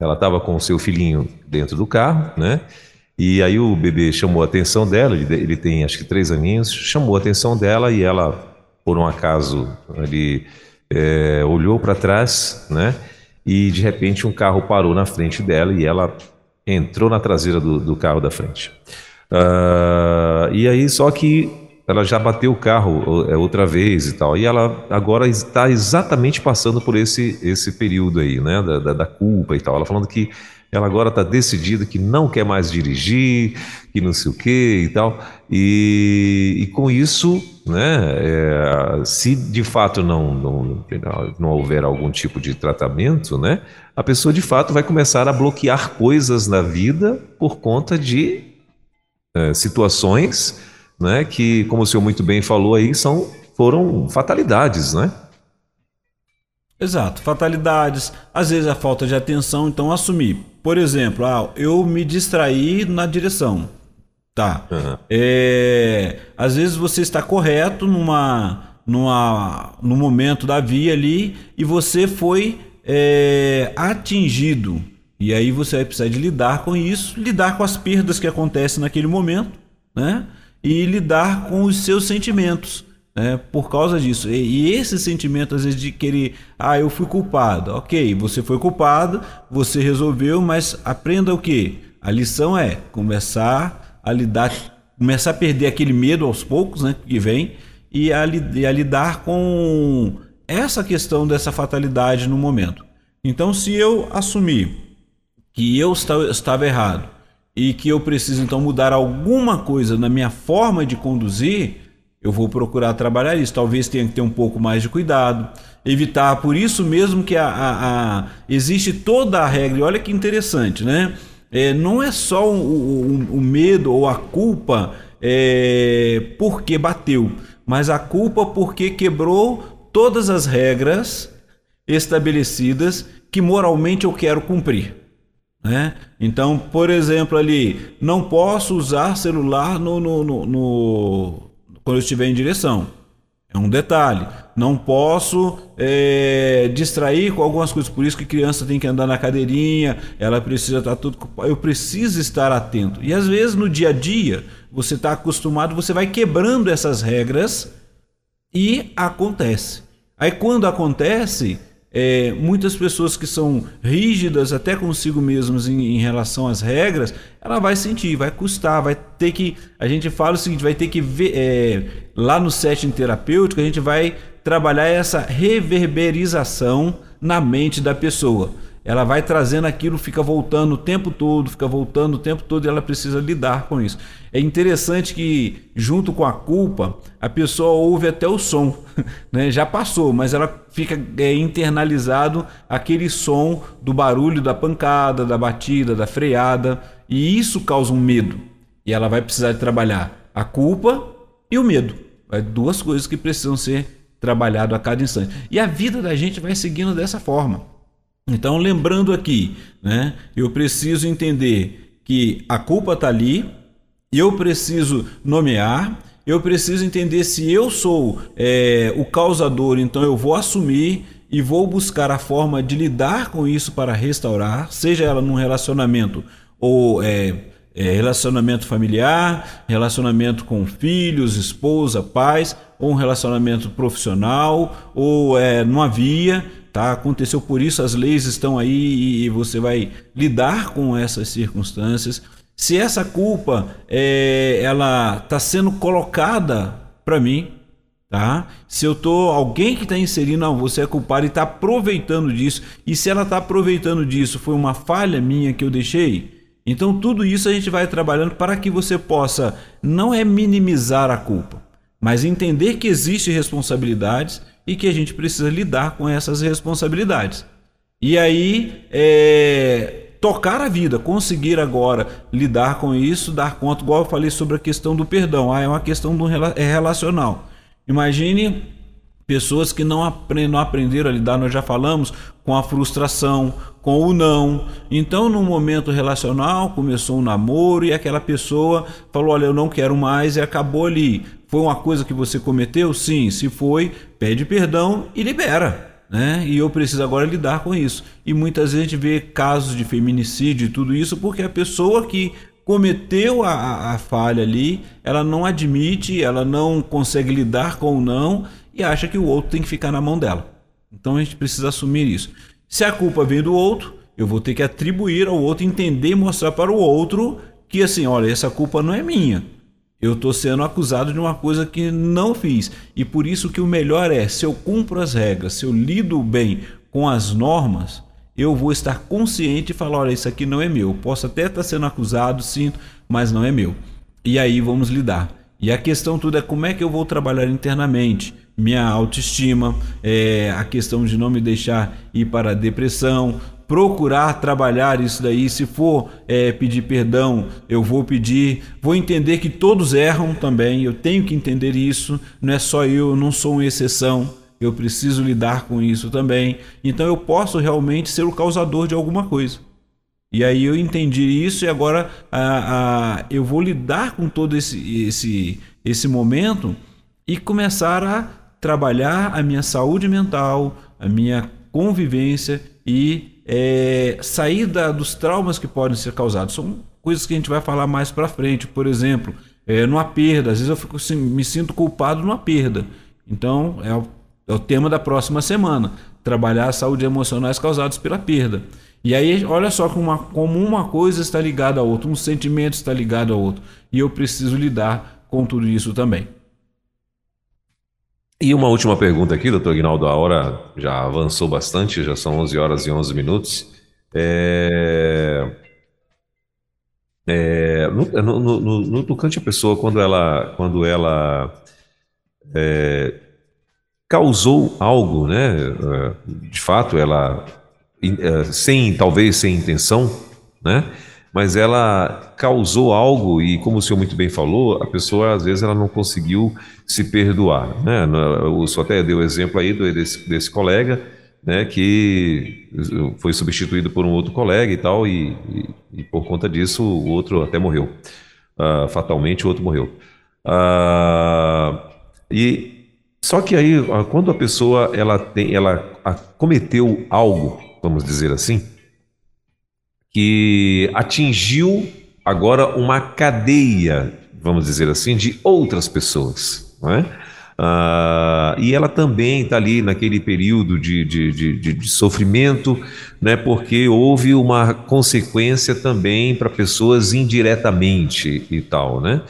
Ela estava com o seu filhinho dentro do carro, né? E aí o bebê chamou a atenção dela, ele, tem acho que três aninhos, chamou a atenção dela e ela, por um acaso, ele é, olhou para trás, né? E de repente um carro parou na frente dela e ela entrou na traseira do, do carro da frente. Uh, e aí, só que ela já bateu o carro é, outra vez e tal. E ela agora está exatamente passando por esse, esse período aí, né? Da, da, da culpa e tal. Ela falando que ela agora está decidida que não quer mais dirigir, que não sei o que e tal. E, e com isso, né? É, se de fato não, não, não houver algum tipo de tratamento, né? A pessoa de fato vai começar a bloquear coisas na vida por conta de é, situações né, que, como o senhor muito bem falou aí, são, foram fatalidades, né? Exato, fatalidades, às vezes a falta de atenção, então assumir. Por exemplo, ah, eu me distraí na direção. Tá. Uhum. É, às vezes você está correto numa, numa, no momento da via ali e você foi é, atingido. E aí você vai precisar de lidar com isso, lidar com as perdas que acontecem naquele momento, né? E lidar com os seus sentimentos. Né, por causa disso. E, e, esse sentimento, às vezes, de querer, ah, eu fui culpado. Ok, você foi culpado, você resolveu, mas aprenda o quê? A lição é começar a lidar, começar a perder aquele medo aos poucos, né, que vem, e a, e a lidar com essa questão dessa fatalidade no momento. Então, se eu assumir que eu estava errado e que eu preciso então mudar alguma coisa na minha forma de conduzir, eu vou procurar trabalhar isso. Talvez tenha que ter um pouco mais de cuidado, evitar. Por isso mesmo que a, a, a existe toda a regra. E olha que interessante, né? É, não é só o, o, o medo ou a culpa é, porque bateu, mas a culpa porque quebrou todas as regras estabelecidas que moralmente eu quero cumprir. Né? Então, por exemplo, ali, não posso usar celular no, no, no, no quando eu estiver em direção. É um detalhe. Não posso é, distrair com algumas coisas. Por isso que criança tem que andar na cadeirinha, ela precisa estar tudo. Eu preciso estar atento. E às vezes no dia a dia, você está acostumado, você vai quebrando essas regras e acontece. Aí quando acontece, é, muitas pessoas que são rígidas até consigo mesmas em, em, relação às regras, ela vai sentir, vai custar, vai ter que. A gente fala o seguinte: vai ter que ver. É, lá no setting terapêutico, a gente vai trabalhar essa reverberização na mente da pessoa ela vai trazendo aquilo, fica voltando o tempo todo, fica voltando o tempo todo e ela precisa lidar com isso. É interessante que, junto com a culpa, a pessoa ouve até o som, né? já passou, mas ela fica é, internalizado aquele som do barulho da pancada, da batida, da freada, e isso causa um medo. E ela vai precisar trabalhar a culpa e o medo. É duas coisas que precisam ser trabalhado a cada instante. E a vida da gente vai seguindo dessa forma. Então, lembrando aqui, né, eu preciso entender que a culpa está ali, eu preciso nomear, eu preciso entender se eu sou é, o causador, então eu vou assumir e vou buscar a forma de lidar com isso para restaurar, seja ela num relacionamento ou é, é, relacionamento familiar, relacionamento com filhos, esposa, pais, ou um relacionamento profissional, ou é, não havia tá? Aconteceu por isso, as leis estão aí e você vai lidar com essas circunstâncias. Se essa culpa é, ela está sendo colocada para mim, tá? Se eu tô alguém que está inserindo, não, você é culpado e está aproveitando disso. E se ela está aproveitando disso, foi uma falha minha que eu deixei. Então tudo isso a gente vai trabalhando para que você possa não é minimizar a culpa, mas entender que existe responsabilidades e que a gente precisa lidar com essas responsabilidades. E aí, é, tocar a vida, conseguir agora lidar com isso, dar conta, igual eu falei sobre a questão do perdão. Ah, é uma questão do, é relacional. Imagine pessoas que não, aprend, não aprenderam a lidar, nós já falamos, com a frustração, com o não. Então, no momento relacional, começou um namoro e aquela pessoa falou: Olha, eu não quero mais, e acabou ali. Foi uma coisa que você cometeu? Sim. Se foi, pede perdão e libera. Né? E eu preciso agora lidar com isso. E muitas vezes a gente vê casos de feminicídio e tudo isso porque a pessoa que cometeu a, a, falha ali, ela não admite, ela não consegue lidar com o não e acha que o outro tem que ficar na mão dela. Então a gente precisa assumir isso. Se a culpa vem do outro, eu vou ter que atribuir ao outro, entender e mostrar para o outro que assim, olha, essa culpa não é minha. Eu estou sendo acusado de uma coisa que não fiz. E por isso que o melhor é, se eu cumpro as regras, se eu lido bem com as normas, eu vou estar consciente e falar, olha, isso aqui não é meu. Eu posso até estar sendo acusado, sinto, mas não é meu. E aí vamos lidar. E a questão toda é como é que eu vou trabalhar internamente minha autoestima, é, a questão de não me deixar ir para a depressão, procurar trabalhar isso daí. Se for é, pedir perdão, eu vou pedir. Vou entender que todos erram também. Eu tenho que entender isso. Não é só eu, não sou uma exceção. Eu preciso lidar com isso também. Então eu posso realmente ser o causador de alguma coisa. E aí eu entendi isso e agora a, a, eu vou lidar com todo esse, esse, esse momento e começar a trabalhar a minha saúde mental, a minha convivência e é, sair da, dos traumas que podem ser causados. São coisas que a gente vai falar mais para frente. Por exemplo, é, numa perda, às vezes eu fico, assim, me sinto culpado numa perda. Então, é o, é o tema da próxima semana: trabalhar a saúde emocionais causadas pela perda. E aí, olha só como uma, como uma coisa está ligada a outra, um sentimento está ligado a outro. E eu preciso lidar com tudo isso também. E uma última pergunta aqui, doutor Guinaldo, a hora já avançou bastante, já são 11 horas e 11 minutos. É... É, no, no, no, no, tocante a pessoa, quando ela, quando ela é, causou algo, né? É, de fato, ela, é, sem talvez sem intenção, né? Mas ela causou algo e, como o senhor muito bem falou, a pessoa às vezes ela não conseguiu se perdoar, né? O senhor até deu exemplo aí desse, desse colega, né? Que foi substituído por um outro colega e tal e, e, e por conta disso o outro até morreu, uh, fatalmente o outro morreu. Uh, e só que aí, quando a pessoa ela tem, ela cometeu algo, vamos dizer assim, que atingiu agora uma cadeia, vamos dizer assim, de outras pessoas, não é? Ah, e ela também está ali naquele período de, de, de, de, sofrimento, né, porque houve uma consequência também para pessoas indiretamente e tal, né?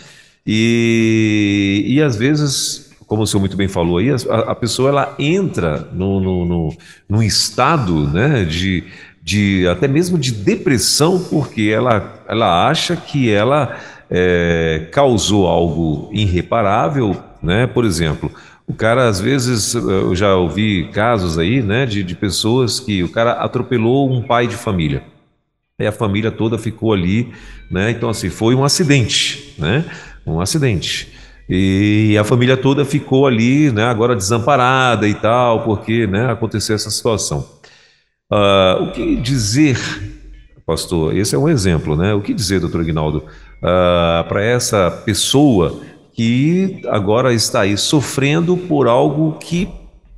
E, e às vezes como o senhor muito bem falou aí, a, a pessoa ela entra no, no, no, num estado né, de, de até mesmo de depressão, porque ela, ela acha que ela é, causou algo irreparável, né? Por exemplo, o cara às vezes eu já ouvi casos aí, né, de, de pessoas que o cara atropelou um pai de família. E a família toda ficou ali, né? Então assim, foi um acidente, né? Um acidente. E a família toda ficou ali, né, agora desamparada e tal, porque né, aconteceu essa situação. Uh, o que dizer, pastor? Esse é um exemplo, né? O que dizer, doutor Aguinaldo, uh, para essa pessoa que agora está aí sofrendo por algo que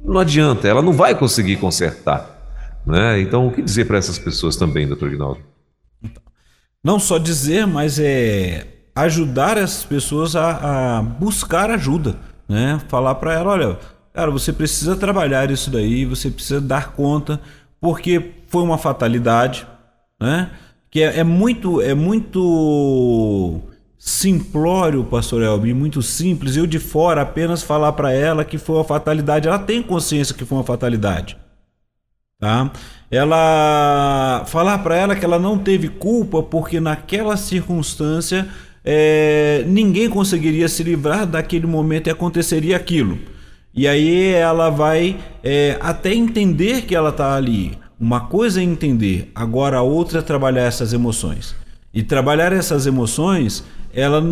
não adianta, ela não vai conseguir consertar. Né? Então, o que dizer para essas pessoas também, doutor Aguinaldo? Não só dizer, mas é ajudar essas pessoas a, a buscar ajuda, né? Falar para ela, olha, cara, você precisa trabalhar isso daí, você precisa dar conta, porque foi uma fatalidade, né? Que é, é muito, é muito simplório, pastor Elbi, muito simples. Eu de fora apenas falar para ela que foi uma fatalidade, ela tem consciência que foi uma fatalidade. Tá? Ela falar para ela que ela não teve culpa porque naquela circunstância é, ninguém conseguiria se livrar daquele momento e aconteceria aquilo. E aí ela vai é, até entender que ela está ali. Uma coisa é entender, agora a outra é trabalhar essas emoções. E trabalhar essas emoções, ela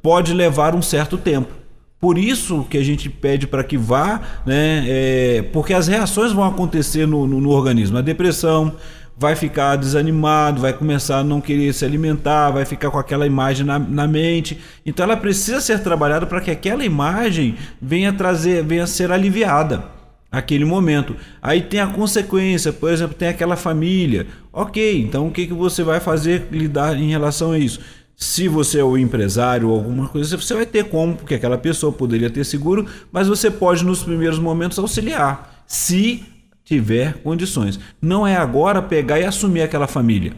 pode levar um certo tempo. Por isso que a gente pede para que vá, né? É, porque as reações vão acontecer no, no, no organismo. A depressão, vai ficar desanimado, vai começar a não querer se alimentar, vai ficar com aquela imagem na, na mente. Então ela precisa ser trabalhada para que aquela imagem venha trazer, venha ser aliviada aquele momento. Aí tem a consequência, por exemplo, tem aquela família. Ok, então o que, que você vai fazer lidar em relação a isso? Se você é o empresário ou alguma coisa, você vai ter como, porque aquela pessoa poderia ter seguro, mas você pode nos primeiros momentos auxiliar. Se tiver condições. Não é agora pegar e assumir aquela família,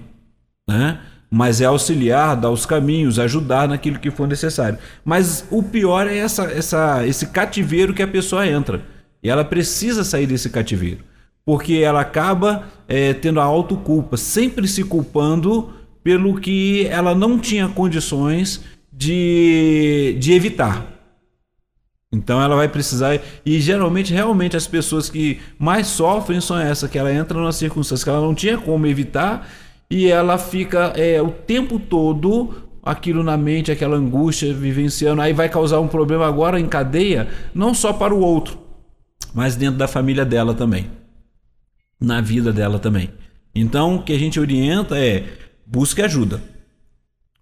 né? mas é auxiliar, dar os caminhos, ajudar naquilo que for necessário. Mas o pior é essa, essa, esse cativeiro que a pessoa entra. E ela precisa sair desse cativeiro. Porque ela acaba é, tendo a autoculpa, sempre se culpando pelo que ela não tinha condições de, de evitar. Então ela vai precisar e geralmente realmente as pessoas que mais sofrem são essas que ela entra numa circunstância que ela não tinha como evitar e ela fica é, o tempo todo aquilo na mente, aquela angústia vivenciando, aí vai causar um problema agora em cadeia, não só para o outro, mas dentro da família dela também, na vida dela também. Então o que a gente orienta é busque ajuda.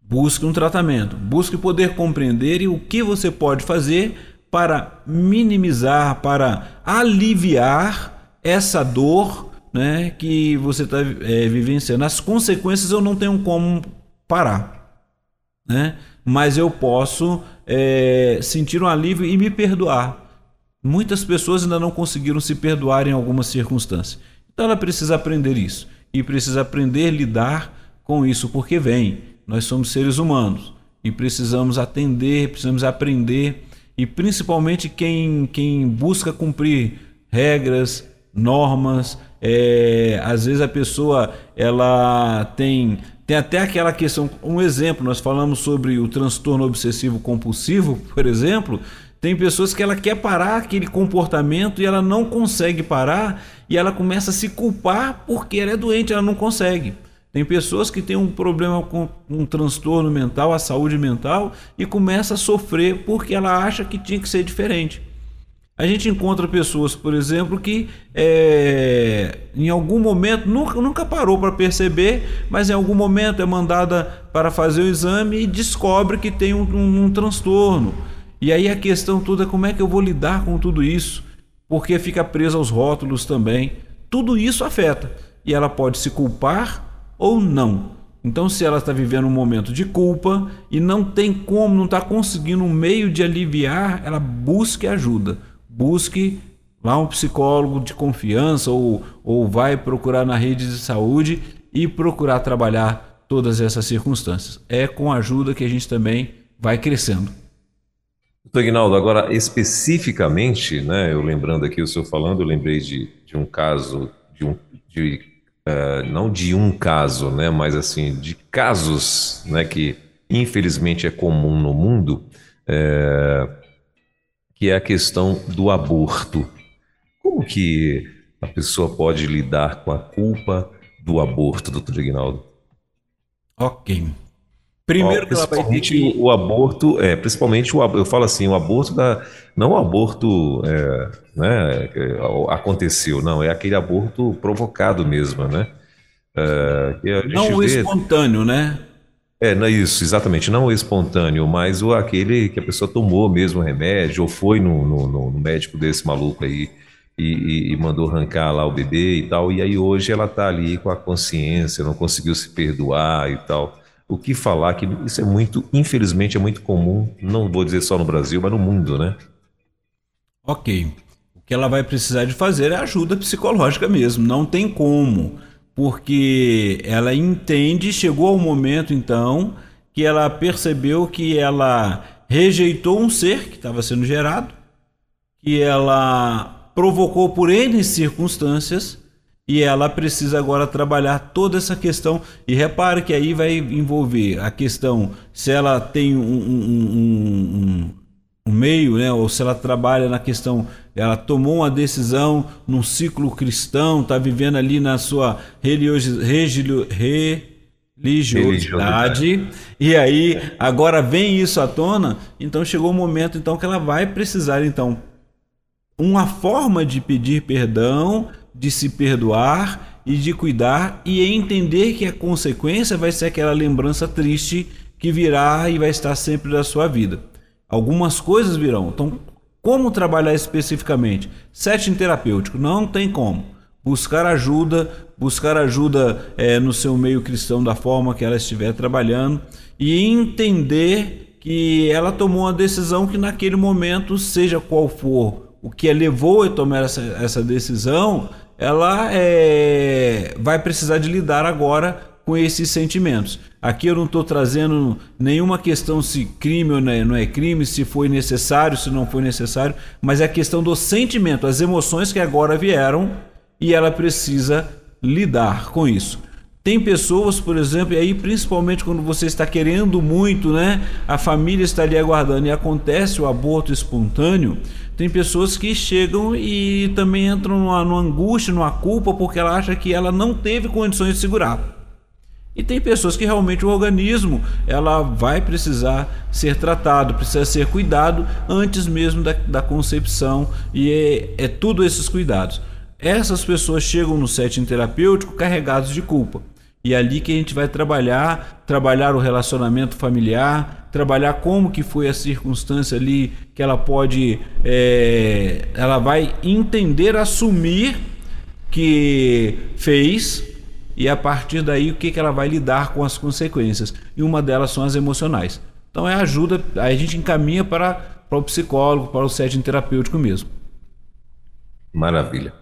Busque um tratamento, busque poder compreender e o que você pode fazer para minimizar, para aliviar essa dor né, que você está é, vivenciando. As consequências eu não tenho como parar, né? mas eu posso é, sentir um alívio e me perdoar. Muitas pessoas ainda não conseguiram se perdoar em algumas circunstâncias. Então ela precisa aprender isso. e precisa aprender a lidar com isso, porque vem. Nós somos seres humanos e precisamos atender, precisamos aprender e principalmente quem, quem busca cumprir regras, normas, é, às vezes a pessoa ela tem tem até aquela questão, um exemplo, nós falamos sobre o transtorno obsessivo compulsivo, por exemplo, tem pessoas que ela quer parar aquele comportamento e ela não consegue parar e ela começa a se culpar porque ela é doente, ela não consegue. Tem pessoas que têm um problema com um transtorno mental, a saúde mental, e começa a sofrer porque ela acha que tinha que ser diferente. A gente encontra pessoas, por exemplo, que é, em algum momento nunca, nunca parou para perceber, mas em algum momento é mandada para fazer o exame e descobre que tem um, um, um transtorno. E aí a questão toda é como é que eu vou lidar com tudo isso, porque fica presa aos rótulos também. Tudo isso afeta e ela pode se culpar ou não. Então, se ela está vivendo um momento de culpa e não tem como, não está conseguindo um meio de aliviar, ela busque ajuda busque lá um psicólogo de confiança ou, ou vai procurar na rede de saúde e procurar trabalhar todas essas circunstâncias. É com ajuda que a gente também vai crescendo. Doutor Ignaldo, agora especificamente, né, eu lembrando aqui o senhor falando, eu lembrei de, de um caso, de um, de, uh, não de um caso, né, mas assim, de casos né, que infelizmente é comum no mundo, é, que é a questão do aborto. Como que a pessoa pode lidar com a culpa do aborto, doutor Ignaldo? Ok. Primeiro que ela vai ter que... o aborto, é, principalmente o eu falo assim, o aborto da não o aborto é, né, aconteceu, não, é aquele aborto provocado mesmo, né? É, não o vê... espontâneo, né? É, não é isso, exatamente. Não o espontâneo, mas o aquele que a pessoa tomou mesmo remédio, ou foi no, no, no médico desse maluco aí e, e, e, mandou arrancar lá o bebê e tal. E aí hoje ela tá ali com a consciência, não conseguiu se perdoar e tal. O que falar que isso é muito, infelizmente, é muito comum, não vou dizer só no Brasil, mas no mundo, né? Ok. O que ela vai precisar de fazer é ajuda psicológica mesmo, não tem como porque ela entende, chegou ao momento então que ela percebeu que ela rejeitou um ser que estava sendo gerado, que ela provocou por N circunstâncias e ela precisa agora trabalhar toda essa questão. E repare que aí vai envolver a questão se ela tem um, um, um, um meio, né, ou se ela trabalha na questão ela tomou uma decisão num ciclo cristão, está vivendo ali na sua religiosidade. religiosidade. E aí, agora vem isso à tona, então chegou o momento então que ela vai precisar então uma forma de pedir perdão, de se perdoar e de cuidar e entender que a consequência vai ser aquela lembrança triste que virá e vai estar sempre na sua vida. Algumas coisas virão. Então, como trabalhar especificamente? Setting terapêutico, não tem como. Buscar ajuda, buscar ajuda é, no seu meio cristão da forma que ela estiver trabalhando e entender que ela tomou uma decisão que naquele momento, seja qual for o que a levou a tomar essa, essa decisão, ela é, vai precisar de lidar agora com esses sentimentos. Aqui eu não estou trazendo nenhuma questão se crime ou não é crime, se foi necessário, se não foi necessário, mas é a questão do sentimento, as emoções que agora vieram e ela precisa lidar com isso. Tem pessoas, por exemplo, e aí principalmente quando você está querendo muito, né? A família está ali aguardando e acontece o aborto espontâneo. Tem pessoas que chegam e também entram numa, numa angústia, numa culpa, porque ela acha que ela não teve condições de segurar. E tem pessoas que realmente o organismo ela vai precisar ser tratado, precisa ser cuidado antes mesmo da, da concepção e é, é tudo esses cuidados. Essas pessoas chegam no setting terapêutico carregados de culpa. E é ali que a gente vai trabalhar, trabalhar o relacionamento familiar, trabalhar como que foi a circunstância ali que ela pode, é, ela vai entender, assumir que fez e a partir daí o que, que ela vai lidar com as consequências. E uma delas são as emocionais. Então é ajuda, a gente encaminha para, para o psicólogo, para o setting terapêutico mesmo. Maravilha.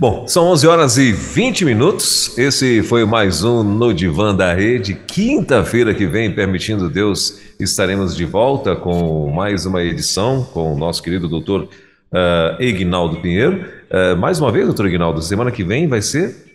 Bom, são 11 horas e 20 minutos. Esse foi mais um No Divã da Rede. Quinta-feira que vem, permitindo Deus, estaremos de volta com mais uma edição com o nosso querido doutor uh, Ignaldo Pinheiro. Uh, mais uma vez, doutor Ignaldo, semana que vem vai ser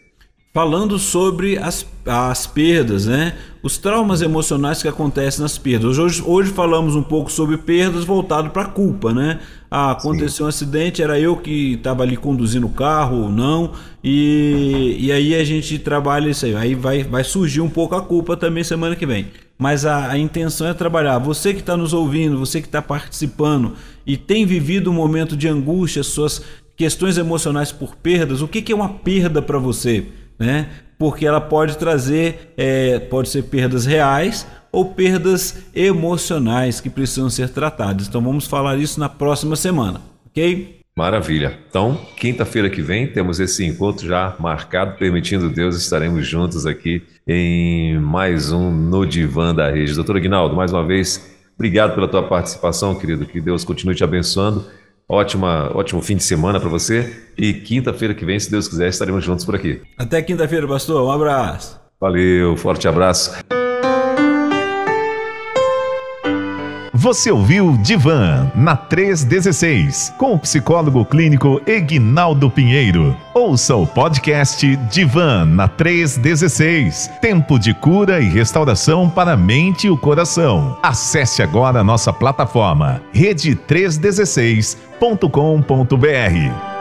falando sobre as, as perdas, né? Os traumas emocionais que acontecem nas perdas. Hoje, hoje falamos um pouco sobre perdas voltado para a culpa, né? Ah, aconteceu Sim. um acidente, era eu que estava ali conduzindo o carro ou não, e, e aí a gente trabalha isso aí. Aí vai, vai surgir um pouco a culpa também semana que vem. Mas a, a intenção é trabalhar. Você que está nos ouvindo, você que está participando e tem vivido um momento de angústia, suas questões emocionais por perdas, o que, que é uma perda para você? né? Porque ela pode trazer, é, pode ser perdas reais ou perdas emocionais que precisam ser tratadas. Então vamos falar isso na próxima semana, ok? Maravilha. Então, quinta-feira que vem temos esse encontro já marcado, permitindo Deus, estaremos juntos aqui em mais um No Divã da Rede. Doutor Aguinaldo, mais uma vez, obrigado pela tua participação, querido. Que Deus continue te abençoando Ótima, ótimo fim de semana para você. E quinta-feira que vem, se Deus quiser, estaremos juntos por aqui. Até quinta-feira, pastor. Um abraço. Valeu, forte abraço. Você ouviu Divan na 316 com o psicólogo clínico Egnaldo Pinheiro. Ouça o podcast Divan na 316. Tempo de cura e restauração para a mente e o coração. Acesse agora a nossa plataforma rede316.com.br.